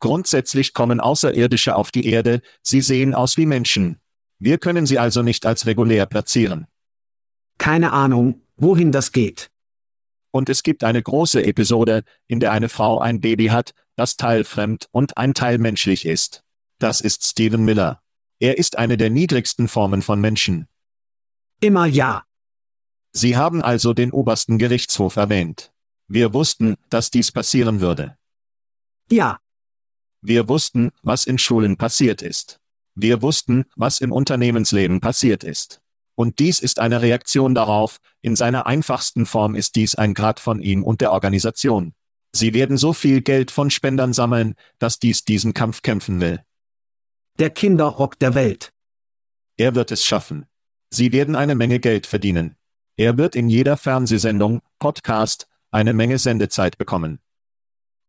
Grundsätzlich kommen Außerirdische auf die Erde, sie sehen aus wie Menschen. Wir können sie also nicht als regulär platzieren. Keine Ahnung, wohin das geht. Und es gibt eine große Episode, in der eine Frau ein Baby hat, das teilfremd und ein Teil menschlich ist. Das ist Stephen Miller. Er ist eine der niedrigsten Formen von Menschen. Immer ja. Sie haben also den obersten Gerichtshof erwähnt. Wir wussten, dass dies passieren würde. Ja. Wir wussten, was in Schulen passiert ist. Wir wussten, was im Unternehmensleben passiert ist. Und dies ist eine Reaktion darauf, in seiner einfachsten Form ist dies ein Grad von ihm und der Organisation. Sie werden so viel Geld von Spendern sammeln, dass dies diesen Kampf kämpfen will. Der Kinderrock der Welt. Er wird es schaffen. Sie werden eine Menge Geld verdienen. Er wird in jeder Fernsehsendung, Podcast, eine Menge Sendezeit bekommen.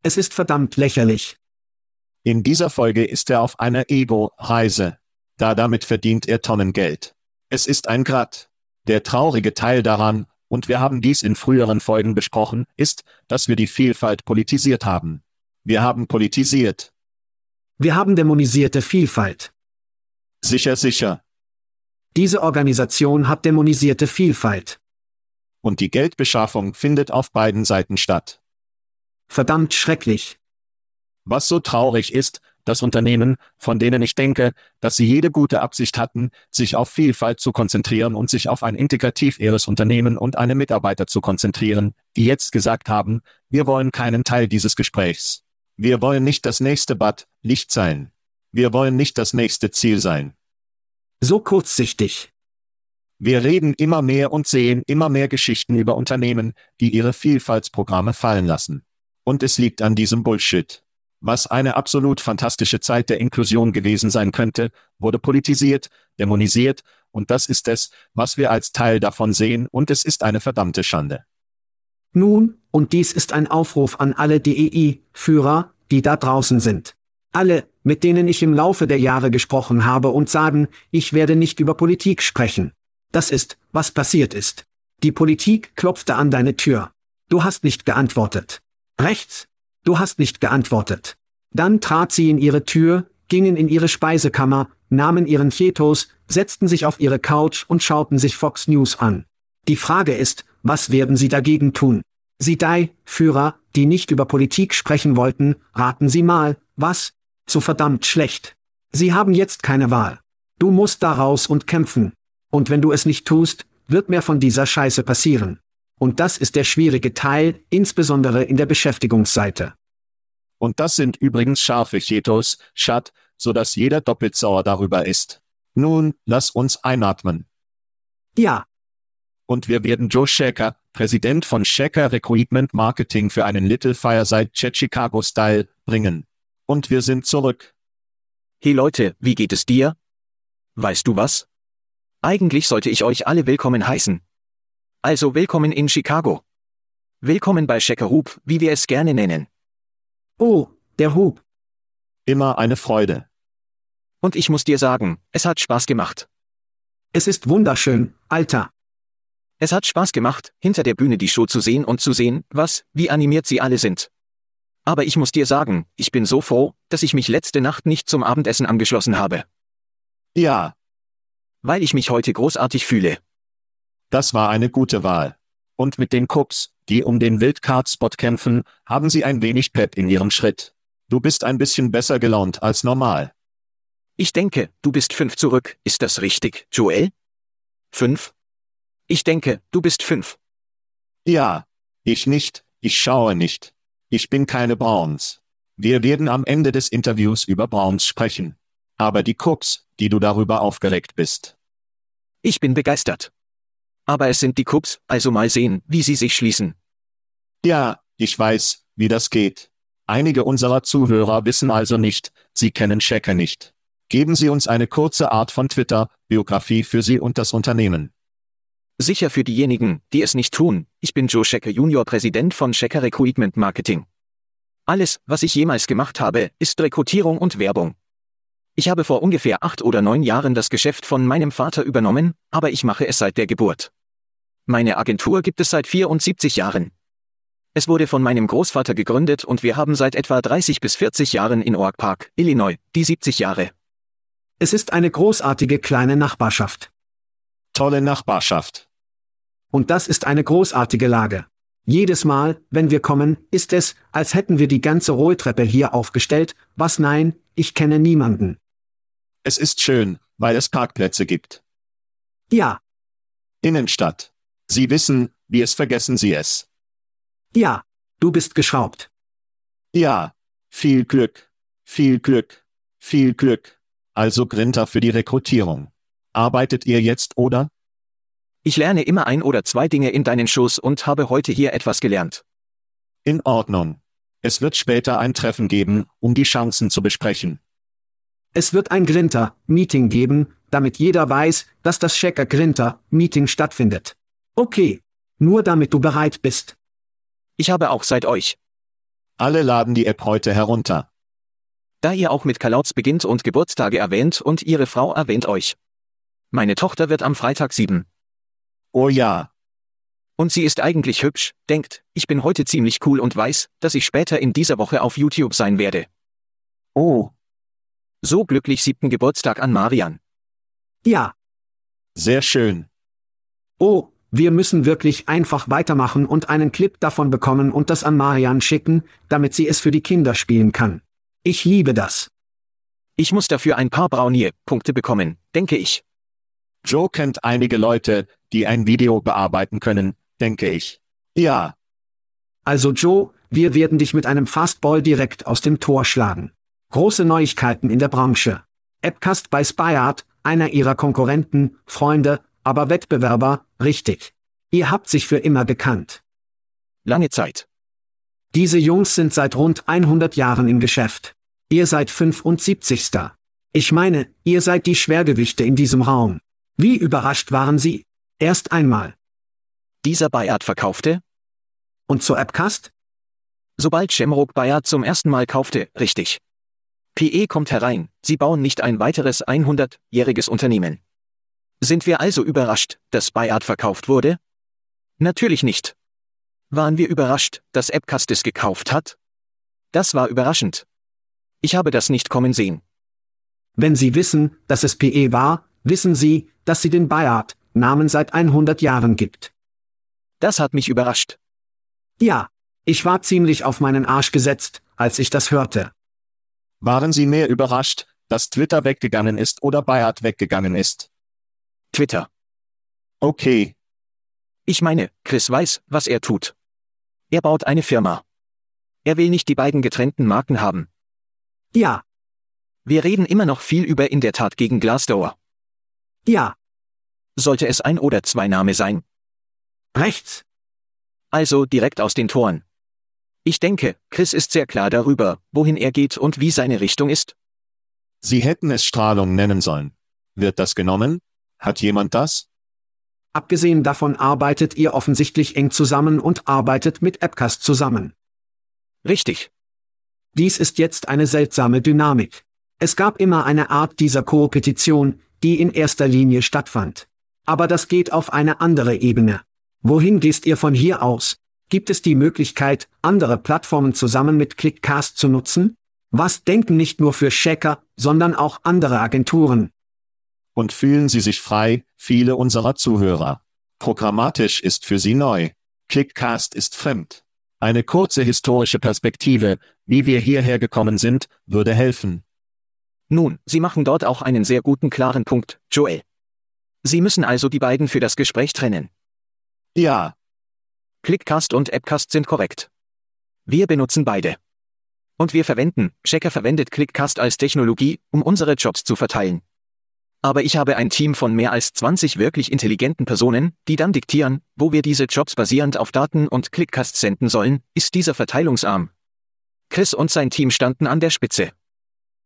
Es ist verdammt lächerlich. In dieser Folge ist er auf einer Ego-Reise. Da damit verdient er Tonnen Geld. Es ist ein Grad. Der traurige Teil daran, und wir haben dies in früheren Folgen besprochen, ist, dass wir die Vielfalt politisiert haben. Wir haben politisiert. Wir haben dämonisierte Vielfalt. Sicher, sicher. Diese Organisation hat dämonisierte Vielfalt. Und die Geldbeschaffung findet auf beiden Seiten statt. Verdammt schrecklich. Was so traurig ist, dass Unternehmen, von denen ich denke, dass sie jede gute Absicht hatten, sich auf Vielfalt zu konzentrieren und sich auf ein integrativ ihres Unternehmen und eine Mitarbeiter zu konzentrieren, die jetzt gesagt haben, wir wollen keinen Teil dieses Gesprächs. Wir wollen nicht das nächste Bad, Licht sein. Wir wollen nicht das nächste Ziel sein. So kurzsichtig. Wir reden immer mehr und sehen immer mehr Geschichten über Unternehmen, die ihre Vielfaltsprogramme fallen lassen. Und es liegt an diesem Bullshit. Was eine absolut fantastische Zeit der Inklusion gewesen sein könnte, wurde politisiert, dämonisiert, und das ist es, was wir als Teil davon sehen, und es ist eine verdammte Schande. Nun, und dies ist ein Aufruf an alle DEI-Führer, die da draußen sind. Alle, mit denen ich im Laufe der Jahre gesprochen habe und sagen, ich werde nicht über Politik sprechen. Das ist, was passiert ist. Die Politik klopfte an deine Tür. Du hast nicht geantwortet. Rechts, Du hast nicht geantwortet. Dann trat sie in ihre Tür, gingen in ihre Speisekammer, nahmen ihren Fetus, setzten sich auf ihre Couch und schauten sich Fox News an. Die Frage ist, was werden sie dagegen tun? Sie Dai, Führer, die nicht über Politik sprechen wollten, raten Sie mal, was? So verdammt schlecht. Sie haben jetzt keine Wahl. Du musst daraus und kämpfen. Und wenn du es nicht tust, wird mehr von dieser Scheiße passieren. Und das ist der schwierige Teil, insbesondere in der Beschäftigungsseite. Und das sind übrigens scharfe Chetos, Schat, so dass jeder doppelt sauer darüber ist. Nun, lass uns einatmen. Ja. Und wir werden Joe Shaker, Präsident von Shaker Recruitment Marketing für einen Little Fireside Chat Chicago Style, bringen. Und wir sind zurück. Hey Leute, wie geht es dir? Weißt du was? Eigentlich sollte ich euch alle willkommen heißen. Also willkommen in Chicago. Willkommen bei Checker Hub, wie wir es gerne nennen. Oh, der Hub. Immer eine Freude. Und ich muss dir sagen, es hat Spaß gemacht. Es ist wunderschön, Alter. Es hat Spaß gemacht, hinter der Bühne die Show zu sehen und zu sehen, was, wie animiert sie alle sind. Aber ich muss dir sagen, ich bin so froh, dass ich mich letzte Nacht nicht zum Abendessen angeschlossen habe. Ja. Weil ich mich heute großartig fühle. Das war eine gute Wahl. Und mit den Cooks, die um den Wildcard-Spot kämpfen, haben sie ein wenig Pep in ihrem Schritt. Du bist ein bisschen besser gelaunt als normal. Ich denke, du bist fünf zurück, ist das richtig, Joel? Fünf? Ich denke, du bist fünf. Ja. Ich nicht, ich schaue nicht. Ich bin keine Browns. Wir werden am Ende des Interviews über Browns sprechen. Aber die Cooks, die du darüber aufgeregt bist. Ich bin begeistert. Aber es sind die Cups, also mal sehen, wie sie sich schließen. Ja, ich weiß, wie das geht. Einige unserer Zuhörer wissen also nicht, sie kennen Checker nicht. Geben Sie uns eine kurze Art von Twitter-Biografie für Sie und das Unternehmen. Sicher für diejenigen, die es nicht tun, ich bin Joe Schecker Junior Präsident von Schecker Recruitment Marketing. Alles, was ich jemals gemacht habe, ist Rekrutierung und Werbung. Ich habe vor ungefähr acht oder neun Jahren das Geschäft von meinem Vater übernommen, aber ich mache es seit der Geburt. Meine Agentur gibt es seit 74 Jahren. Es wurde von meinem Großvater gegründet und wir haben seit etwa 30 bis 40 Jahren in Oak Park, Illinois, die 70 Jahre. Es ist eine großartige kleine Nachbarschaft. Tolle Nachbarschaft. Und das ist eine großartige Lage. Jedes Mal, wenn wir kommen, ist es, als hätten wir die ganze Rolltreppe hier aufgestellt, was nein, ich kenne niemanden. Es ist schön, weil es Parkplätze gibt. Ja, Innenstadt. Sie wissen, wie es vergessen Sie es. ja, du bist geschraubt. Ja. Viel Glück. Viel Glück. Viel Glück. Also Grinter für die Rekrutierung. Arbeitet ihr jetzt oder? Ich lerne immer ein oder zwei Dinge in deinen Shows und habe heute hier etwas gelernt. In Ordnung. Es wird später ein Treffen geben, um die Chancen zu besprechen. Es wird ein Grinter-Meeting geben, damit jeder weiß, dass das Checker Grinter-Meeting stattfindet. Okay. Nur damit du bereit bist. Ich habe auch seit euch. Alle laden die App heute herunter. Da ihr auch mit Kalauts beginnt und Geburtstage erwähnt und ihre Frau erwähnt euch. Meine Tochter wird am Freitag sieben. Oh ja. Und sie ist eigentlich hübsch, denkt, ich bin heute ziemlich cool und weiß, dass ich später in dieser Woche auf YouTube sein werde. Oh. So glücklich siebten Geburtstag an Marian. Ja. Sehr schön. Oh, Wir müssen wirklich einfach weitermachen und einen Clip davon bekommen und das an Marian schicken, damit sie es für die Kinder spielen kann. Ich liebe das. Ich muss dafür ein paar Brownie-Punkte bekommen, denke ich. Joe kennt einige Leute, die ein Video bearbeiten können, denke ich. Ja. Also Joe, wir werden dich mit einem Fastball direkt aus dem Tor schlagen. Große Neuigkeiten in der Branche. Appcast bei Spyart, einer ihrer Konkurrenten, Freunde, aber Wettbewerber, richtig. Ihr habt sich für immer gekannt. Lange Zeit. Diese Jungs sind seit rund 100 Jahren im Geschäft. Ihr seid 75. Ich meine, ihr seid die Schwergewichte in diesem Raum. Wie überrascht waren Sie? Erst einmal. Dieser Bayard verkaufte? Und zur Appcast? Sobald Shemrock Bayard zum ersten Mal kaufte, richtig. PE kommt herein, sie bauen nicht ein weiteres 100-jähriges Unternehmen. Sind wir also überrascht, dass Bayard verkauft wurde? Natürlich nicht. Waren wir überrascht, dass Appcast es gekauft hat? Das war überraschend. Ich habe das nicht kommen sehen. Wenn Sie wissen, dass es PE war, wissen Sie, dass sie den Bayard-Namen seit 100 Jahren gibt. Das hat mich überrascht. Ja, ich war ziemlich auf meinen Arsch gesetzt, als ich das hörte. Waren Sie mehr überrascht, dass Twitter weggegangen ist oder Bayard weggegangen ist? Twitter. Okay. Ich meine, Chris weiß, was er tut. Er baut eine Firma. Er will nicht die beiden getrennten Marken haben. Ja. Wir reden immer noch viel über in der Tat gegen Glassdoor. Ja. Sollte es ein oder zwei Name sein? Rechts. Also direkt aus den Toren. Ich denke, Chris ist sehr klar darüber, wohin er geht und wie seine Richtung ist. Sie hätten es Strahlung nennen sollen. Wird das genommen? Hat jemand das? Abgesehen davon arbeitet ihr offensichtlich eng zusammen und arbeitet mit Appcast zusammen. Richtig. Dies ist jetzt eine seltsame Dynamik. Es gab immer eine Art dieser Koopetition, die in erster Linie stattfand. Aber das geht auf eine andere Ebene. Wohin gehst ihr von hier aus? Gibt es die Möglichkeit, andere Plattformen zusammen mit Clickcast zu nutzen? Was denken nicht nur für Checker, sondern auch andere Agenturen? Und fühlen Sie sich frei, viele unserer Zuhörer. Programmatisch ist für Sie neu. Clickcast ist fremd. Eine kurze historische Perspektive, wie wir hierher gekommen sind, würde helfen. Nun, Sie machen dort auch einen sehr guten klaren Punkt, Joel. Sie müssen also die beiden für das Gespräch trennen. Ja, Clickcast und Appcast sind korrekt. Wir benutzen beide. Und wir verwenden, Checker verwendet Clickcast als Technologie, um unsere Jobs zu verteilen. Aber ich habe ein Team von mehr als 20 wirklich intelligenten Personen, die dann diktieren, wo wir diese Jobs basierend auf Daten und Clickcast senden sollen, ist dieser Verteilungsarm. Chris und sein Team standen an der Spitze.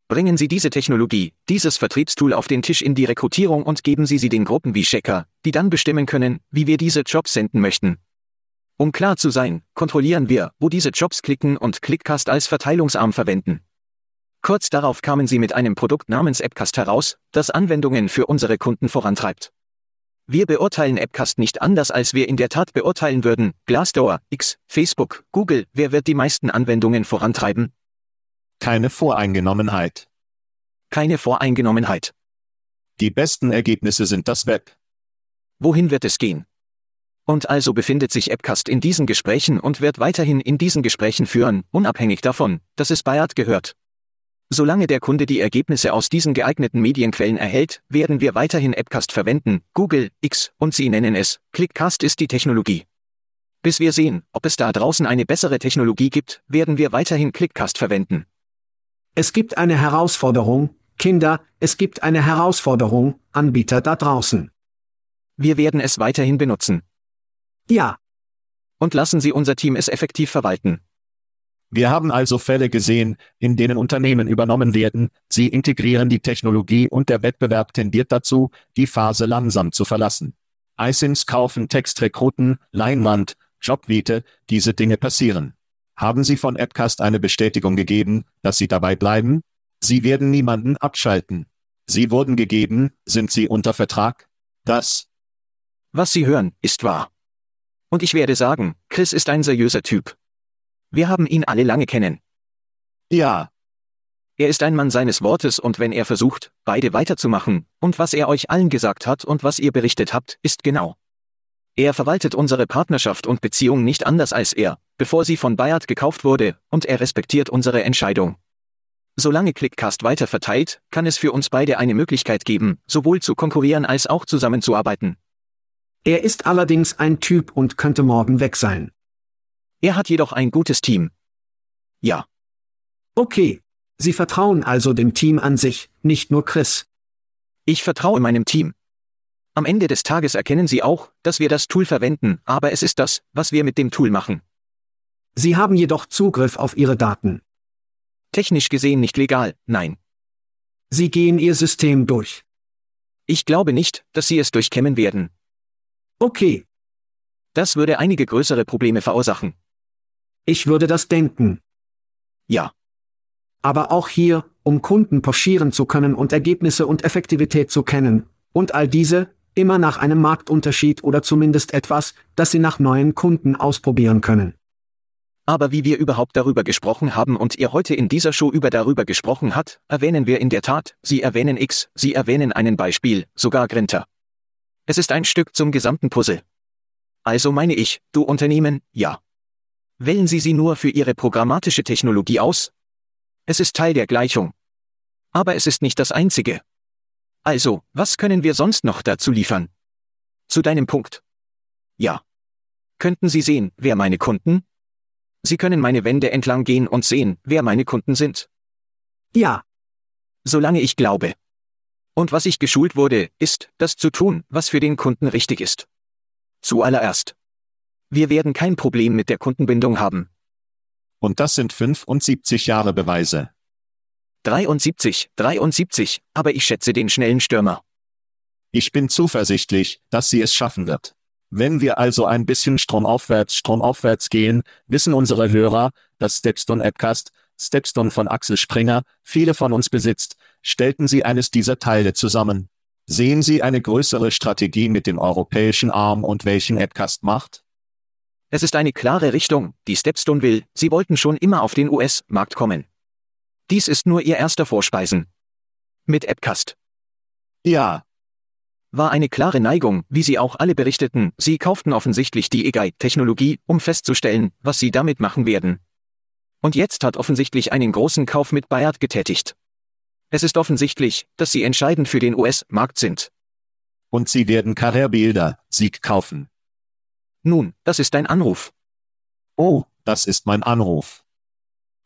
Bringen Sie diese Technologie, dieses Vertriebstool auf den Tisch in die Rekrutierung und geben Sie sie den Gruppen wie Checker, die dann bestimmen können, wie wir diese Jobs senden möchten. Um klar zu sein, kontrollieren wir, wo diese Jobs klicken und Clickcast als Verteilungsarm verwenden. Kurz darauf kamen sie mit einem Produkt namens Appcast heraus, das Anwendungen für unsere Kunden vorantreibt. Wir beurteilen Appcast nicht anders, als wir in der Tat beurteilen würden, Glassdoor, X, Facebook, Google, wer wird die meisten Anwendungen vorantreiben? Keine Voreingenommenheit. Keine Voreingenommenheit. Die besten Ergebnisse sind das Web. Wohin wird es gehen? Und also befindet sich Appcast in diesen Gesprächen und wird weiterhin in diesen Gesprächen führen, unabhängig davon, dass es Bayard gehört. Solange der Kunde die Ergebnisse aus diesen geeigneten Medienquellen erhält, werden wir weiterhin Appcast verwenden, Google, X, und Sie nennen es, Clickcast ist die Technologie. Bis wir sehen, ob es da draußen eine bessere Technologie gibt, werden wir weiterhin Clickcast verwenden. Es gibt eine Herausforderung, Kinder, es gibt eine Herausforderung, Anbieter da draußen. Wir werden es weiterhin benutzen. Ja, Und lassen Sie unser Team es effektiv verwalten. Wir haben also Fälle gesehen, in denen Unternehmen übernommen werden, sie integrieren die Technologie und der Wettbewerb tendiert dazu, die Phase langsam zu verlassen. iSIMs kaufen Textrekruten, Leinwand, Jobvite, diese Dinge passieren. Haben Sie von Appcast eine Bestätigung gegeben, dass Sie dabei bleiben? Sie werden niemanden abschalten. Sie wurden gegeben, sind Sie unter Vertrag? Das, Was Sie hören, ist wahr. Und ich werde sagen, Chris ist ein seriöser Typ. Wir haben ihn alle lange kennen. ja, Er ist ein Mann seines Wortes und wenn er versucht, beide weiterzumachen, und was er euch allen gesagt hat und was ihr berichtet habt, ist genau. Er verwaltet unsere Partnerschaft und Beziehung nicht anders als er, bevor sie von Bayard gekauft wurde, und er respektiert unsere Entscheidung. Solange Clickcast weiter verteilt, kann es für uns beide eine Möglichkeit geben, sowohl zu konkurrieren als auch zusammenzuarbeiten. Er ist allerdings ein Typ und könnte morgen weg sein. Er hat jedoch ein gutes Team. Ja. Okay. Sie vertrauen also dem Team an sich, nicht nur Chris. Ich vertraue meinem Team. Am Ende des Tages erkennen Sie auch, dass wir das Tool verwenden, aber es ist das, was wir mit dem Tool machen. Sie haben jedoch Zugriff auf Ihre Daten. Technisch gesehen nicht legal, nein. Sie gehen Ihr System durch. Ich glaube nicht, dass Sie es durchkämmen werden. Okay. Das würde einige größere Probleme verursachen. Ich würde das denken. Ja. Aber auch hier, um Kunden pochieren zu können und Ergebnisse und Effektivität zu kennen, und all diese, immer nach einem Marktunterschied oder zumindest etwas, das Sie nach neuen Kunden ausprobieren können. Aber wie wir überhaupt darüber gesprochen haben und ihr heute in dieser Show über darüber gesprochen hat, erwähnen wir in der Tat, Sie erwähnen X, Sie erwähnen einen Beispiel, sogar Grinter. Es ist ein Stück zum gesamten Puzzle. Also meine ich, du Unternehmen, ja. Wählen Sie sie nur für Ihre programmatische Technologie aus? Es ist Teil der Gleichung. Aber es ist nicht das einzige. Also, was können wir sonst noch dazu liefern? Zu deinem Punkt. Ja. Könnten Sie sehen, wer meine Kunden? Sie können meine Wände entlang gehen und sehen, wer meine Kunden sind. Ja. Solange ich glaube. Und was ich geschult wurde, ist, das zu tun, was für den Kunden richtig ist. Zuallererst. Wir werden kein Problem mit der Kundenbindung haben. Und das sind 75 Jahre Beweise. 73, 73, aber ich schätze den schnellen Stürmer. Ich bin zuversichtlich, dass sie es schaffen wird. Wenn wir also ein bisschen stromaufwärts, stromaufwärts gehen, wissen unsere Hörer, dass Stepstone Appcast, Stepstone von Axel Springer, viele von uns besitzt, stellten sie eines dieser Teile zusammen. Sehen Sie eine größere Strategie mit dem europäischen Arm und welchen Appcast macht? Es ist eine klare Richtung, die Stepstone will, sie wollten schon immer auf den US-Markt kommen. Dies ist nur ihr erster Vorspeisen. Mit Appcast. Ja. War eine klare Neigung, wie sie auch alle berichteten, sie kauften offensichtlich die EGI-Technologie, um festzustellen, was sie damit machen werden. Und jetzt hat offensichtlich einen großen Kauf mit Bayard getätigt. Es ist offensichtlich, dass sie entscheidend für den US-Markt sind. Und sie werden Carrère-Bilder, Sieg kaufen. Nun, das ist dein Anruf. Oh, das ist mein Anruf.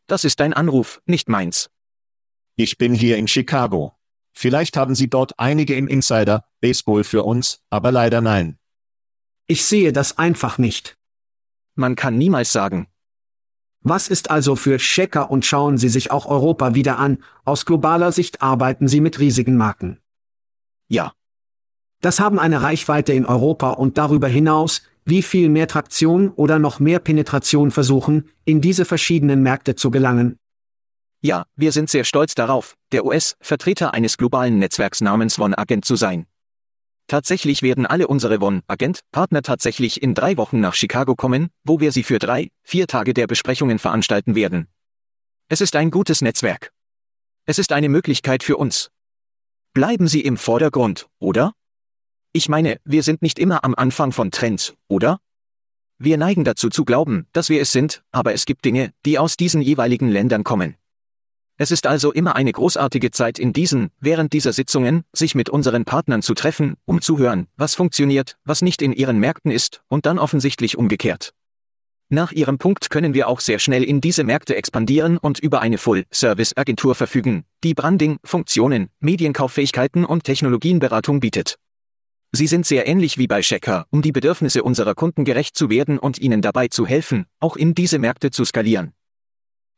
Das ist dein Anruf, nicht meins. Ich bin hier in Chicago. Vielleicht haben Sie dort einige im Insider, Baseball für uns, aber leider nein. Ich sehe das einfach nicht. Man kann niemals sagen. Was ist also für Checker und schauen Sie sich auch Europa wieder an, aus globaler Sicht arbeiten Sie mit riesigen Marken. Ja. Das haben eine Reichweite in Europa und darüber hinaus, wie viel mehr Traktion oder noch mehr Penetration versuchen, in diese verschiedenen Märkte zu gelangen. Ja, wir sind sehr stolz darauf, der US-Vertreter eines globalen Netzwerks namens One Agent zu sein. Tatsächlich werden alle unsere One Agent Partner tatsächlich in drei Wochen nach Chicago kommen, wo wir sie für drei, vier Tage der Besprechungen veranstalten werden. Es ist ein gutes Netzwerk. Es ist eine Möglichkeit für uns. Bleiben Sie im Vordergrund, oder? Ich meine, wir sind nicht immer am Anfang von Trends, oder? Wir neigen dazu zu glauben, dass wir es sind, aber es gibt Dinge, die aus diesen jeweiligen Ländern kommen. Es ist also immer eine großartige Zeit in diesen, während dieser Sitzungen, sich mit unseren Partnern zu treffen, um zu hören, was funktioniert, was nicht in ihren Märkten ist, und dann offensichtlich umgekehrt. Nach Ihrem Punkt können wir auch sehr schnell in diese Märkte expandieren und über eine Full-Service-Agentur verfügen, die Branding, Funktionen, Medienkauffähigkeiten und Technologienberatung bietet. Sie sind sehr ähnlich wie bei Checker, um die Bedürfnisse unserer Kunden gerecht zu werden und ihnen dabei zu helfen, auch in diese Märkte zu skalieren.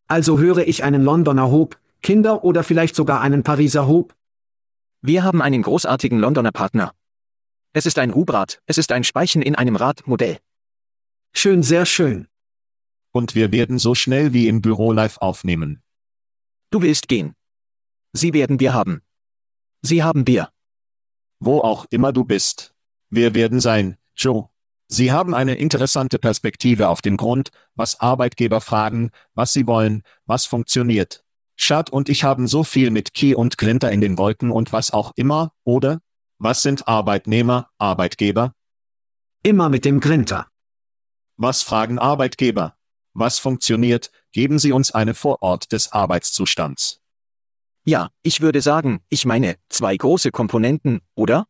Also höre ich einen Londoner Hob, Kinder oder vielleicht sogar einen Pariser Hob? Wir haben einen großartigen Londoner Partner. Es ist ein Hubrad, es ist ein Speichen in einem Radmodell. Schön, sehr schön. Und wir werden so schnell wie im Büro live aufnehmen. Du willst gehen. Sie werden Bier haben. Sie haben Bier wo auch immer du bist. Wir werden sein, Joe. Sie haben eine interessante Perspektive auf den Grund, was Arbeitgeber fragen, was sie wollen, was funktioniert. Schad und ich haben so viel mit Key und Glinter in den Wolken und was auch immer, oder? Was sind Arbeitnehmer, Arbeitgeber? Immer mit dem Grinter. Was fragen Arbeitgeber? Was funktioniert? Geben Sie uns eine Vorort des Arbeitszustands. Ja, ich würde sagen, ich meine, zwei große Komponenten, oder?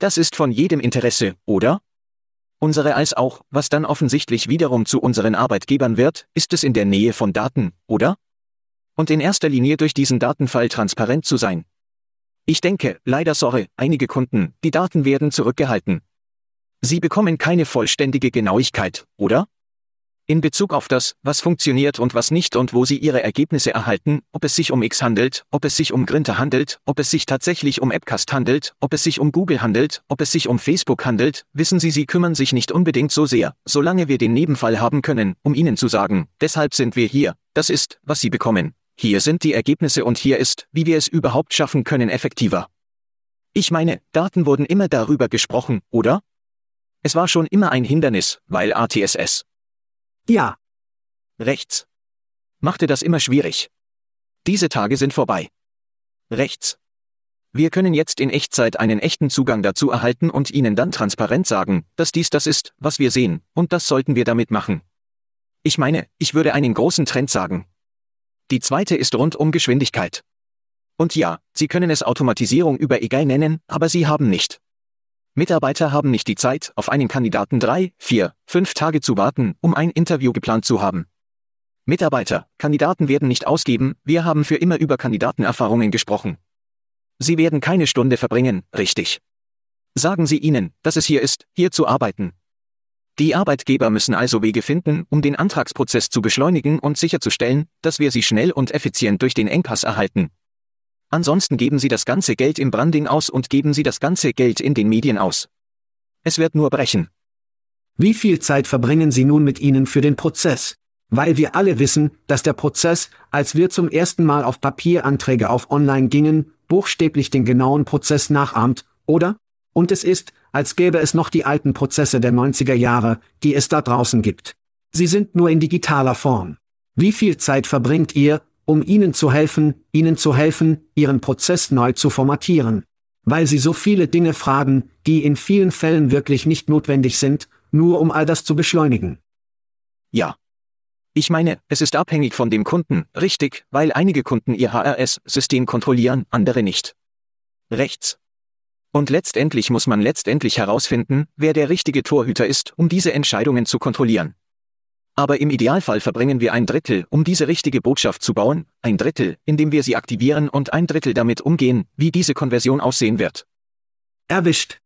Das ist von jedem Interesse, oder? Unsere als auch, was dann offensichtlich wiederum zu unseren Arbeitgebern wird, ist es in der Nähe von Daten, oder? Und in erster Linie durch diesen Datenfall transparent zu sein. Ich denke, leider sorry, einige Kunden, die Daten werden zurückgehalten. Sie bekommen keine vollständige Genauigkeit, oder? In Bezug auf das, was funktioniert und was nicht und wo Sie Ihre Ergebnisse erhalten, ob es sich um X handelt, ob es sich um Grinter handelt, ob es sich tatsächlich um Appcast handelt, ob es sich um Google handelt, ob es sich um Facebook handelt, wissen Sie, Sie kümmern sich nicht unbedingt so sehr, solange wir den Nebenfall haben können, um Ihnen zu sagen, deshalb sind wir hier, das ist, was Sie bekommen. Hier sind die Ergebnisse und hier ist, wie wir es überhaupt schaffen können, effektiver. Ich meine, Daten wurden immer darüber gesprochen, oder? Es war schon immer ein Hindernis, weil ATSS, Ja, Rechts. Machte das immer schwierig. Diese Tage sind vorbei. Rechts. Wir können jetzt in Echtzeit einen echten Zugang dazu erhalten und Ihnen dann transparent sagen, dass dies das ist, was wir sehen, und das sollten wir damit machen. Ich meine, ich würde einen großen Trend sagen. Die zweite ist rund um Geschwindigkeit. Und ja, Sie können es Automatisierung über egal nennen, aber Sie haben nicht. Mitarbeiter haben nicht die Zeit, auf einen Kandidaten drei, vier, fünf Tage zu warten, um ein Interview geplant zu haben. Mitarbeiter, Kandidaten werden nicht ausgeben, wir haben für immer über Kandidatenerfahrungen gesprochen. Sie werden keine Stunde verbringen, richtig. Sagen Sie ihnen, dass es hier ist, hier zu arbeiten. Die Arbeitgeber müssen also Wege finden, um den Antragsprozess zu beschleunigen und sicherzustellen, dass wir sie schnell und effizient durch den Engpass erhalten. Ansonsten geben sie das ganze Geld im Branding aus und geben sie das ganze Geld in den Medien aus. Es wird nur brechen. wie viel Zeit verbringen Sie nun mit ihnen für den Prozess? Weil wir alle wissen, dass der Prozess, als wir zum ersten Mal auf Papieranträge auf Online gingen, buchstäblich den genauen Prozess nachahmt, oder? Und es ist, als gäbe es noch die alten Prozesse der 90er Jahre, die es da draußen gibt. Sie sind nur in digitaler Form. Wie viel Zeit verbringt ihr, um ihnen zu helfen, ihnen zu helfen, ihren Prozess neu zu formatieren? Weil sie so viele Dinge fragen, die in vielen Fällen wirklich nicht notwendig sind, nur um all das zu beschleunigen. Ja. Ich meine, es ist abhängig von dem Kunden, richtig, weil einige Kunden ihr HRS-System kontrollieren, andere nicht. Rechts. Und letztendlich muss man letztendlich herausfinden, wer der richtige Torhüter ist, um diese Entscheidungen zu kontrollieren. Aber im Idealfall verbringen wir ein Drittel, um diese richtige Botschaft zu bauen, ein Drittel, indem wir sie aktivieren und ein Drittel damit umgehen, wie diese Konversion aussehen wird. Erwischt.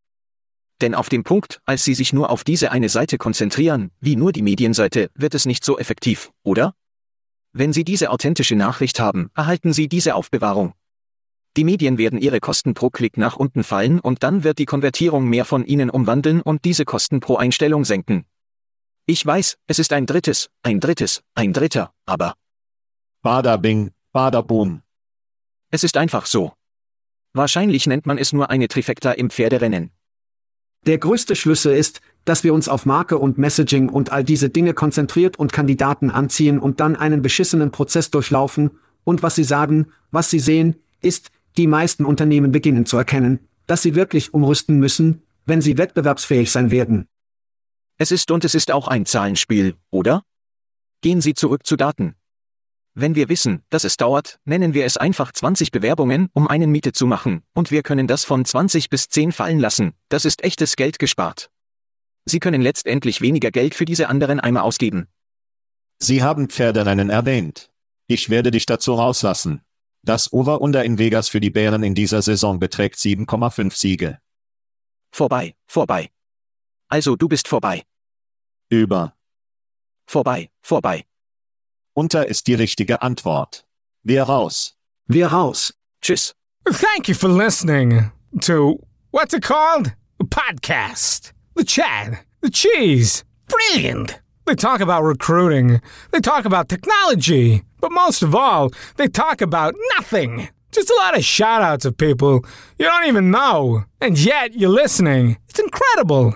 Denn auf dem Punkt, als Sie sich nur auf diese eine Seite konzentrieren, wie nur die Medienseite, wird es nicht so effektiv, oder? Wenn Sie diese authentische Nachricht haben, erhalten Sie diese Aufbewahrung. Die Medien werden ihre Kosten pro Klick nach unten fallen und dann wird die Konvertierung mehr von Ihnen umwandeln und diese Kosten pro Einstellung senken. Ich weiß, es ist ein drittes, ein drittes, ein dritter, aber Bada bing, bada boom. es ist einfach so. Wahrscheinlich nennt man es nur eine Trifecta im Pferderennen. Der größte Schlüssel ist, dass wir uns auf Marke und Messaging und all diese Dinge konzentriert und Kandidaten anziehen und dann einen beschissenen Prozess durchlaufen, und was sie sagen, was sie sehen, ist, die meisten Unternehmen beginnen zu erkennen, dass sie wirklich umrüsten müssen, wenn sie wettbewerbsfähig sein werden. Es ist und es ist auch ein Zahlenspiel, oder? Gehen Sie zurück zu Daten. Wenn wir wissen, dass es dauert, nennen wir es einfach 20 Bewerbungen, um einen Miete zu machen, und wir können das von 20 bis 10 fallen lassen, das ist echtes Geld gespart. Sie können letztendlich weniger Geld für diese anderen Eimer ausgeben. Sie haben Pferderennen erwähnt. Ich werde dich dazu rauslassen. Das Over-Under in Vegas für die Bären in dieser Saison beträgt 7,5 Siege. Vorbei, vorbei. Also du bist vorbei. Über. Vorbei, vorbei. Unter ist die richtige Antwort. Wir raus. Wir raus. Tschüss. Thank you for listening to what's it called? A podcast. The chat. The cheese. Brilliant. They talk about recruiting. They talk about technology. But most of all, they talk about nothing. Just a lot of shout outs of people you don't even know. And yet you're listening. It's incredible.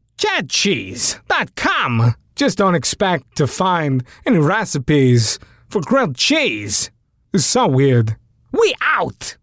www.chatcheese.com. Just don't expect to find any recipes for grilled cheese. It's so weird. We out!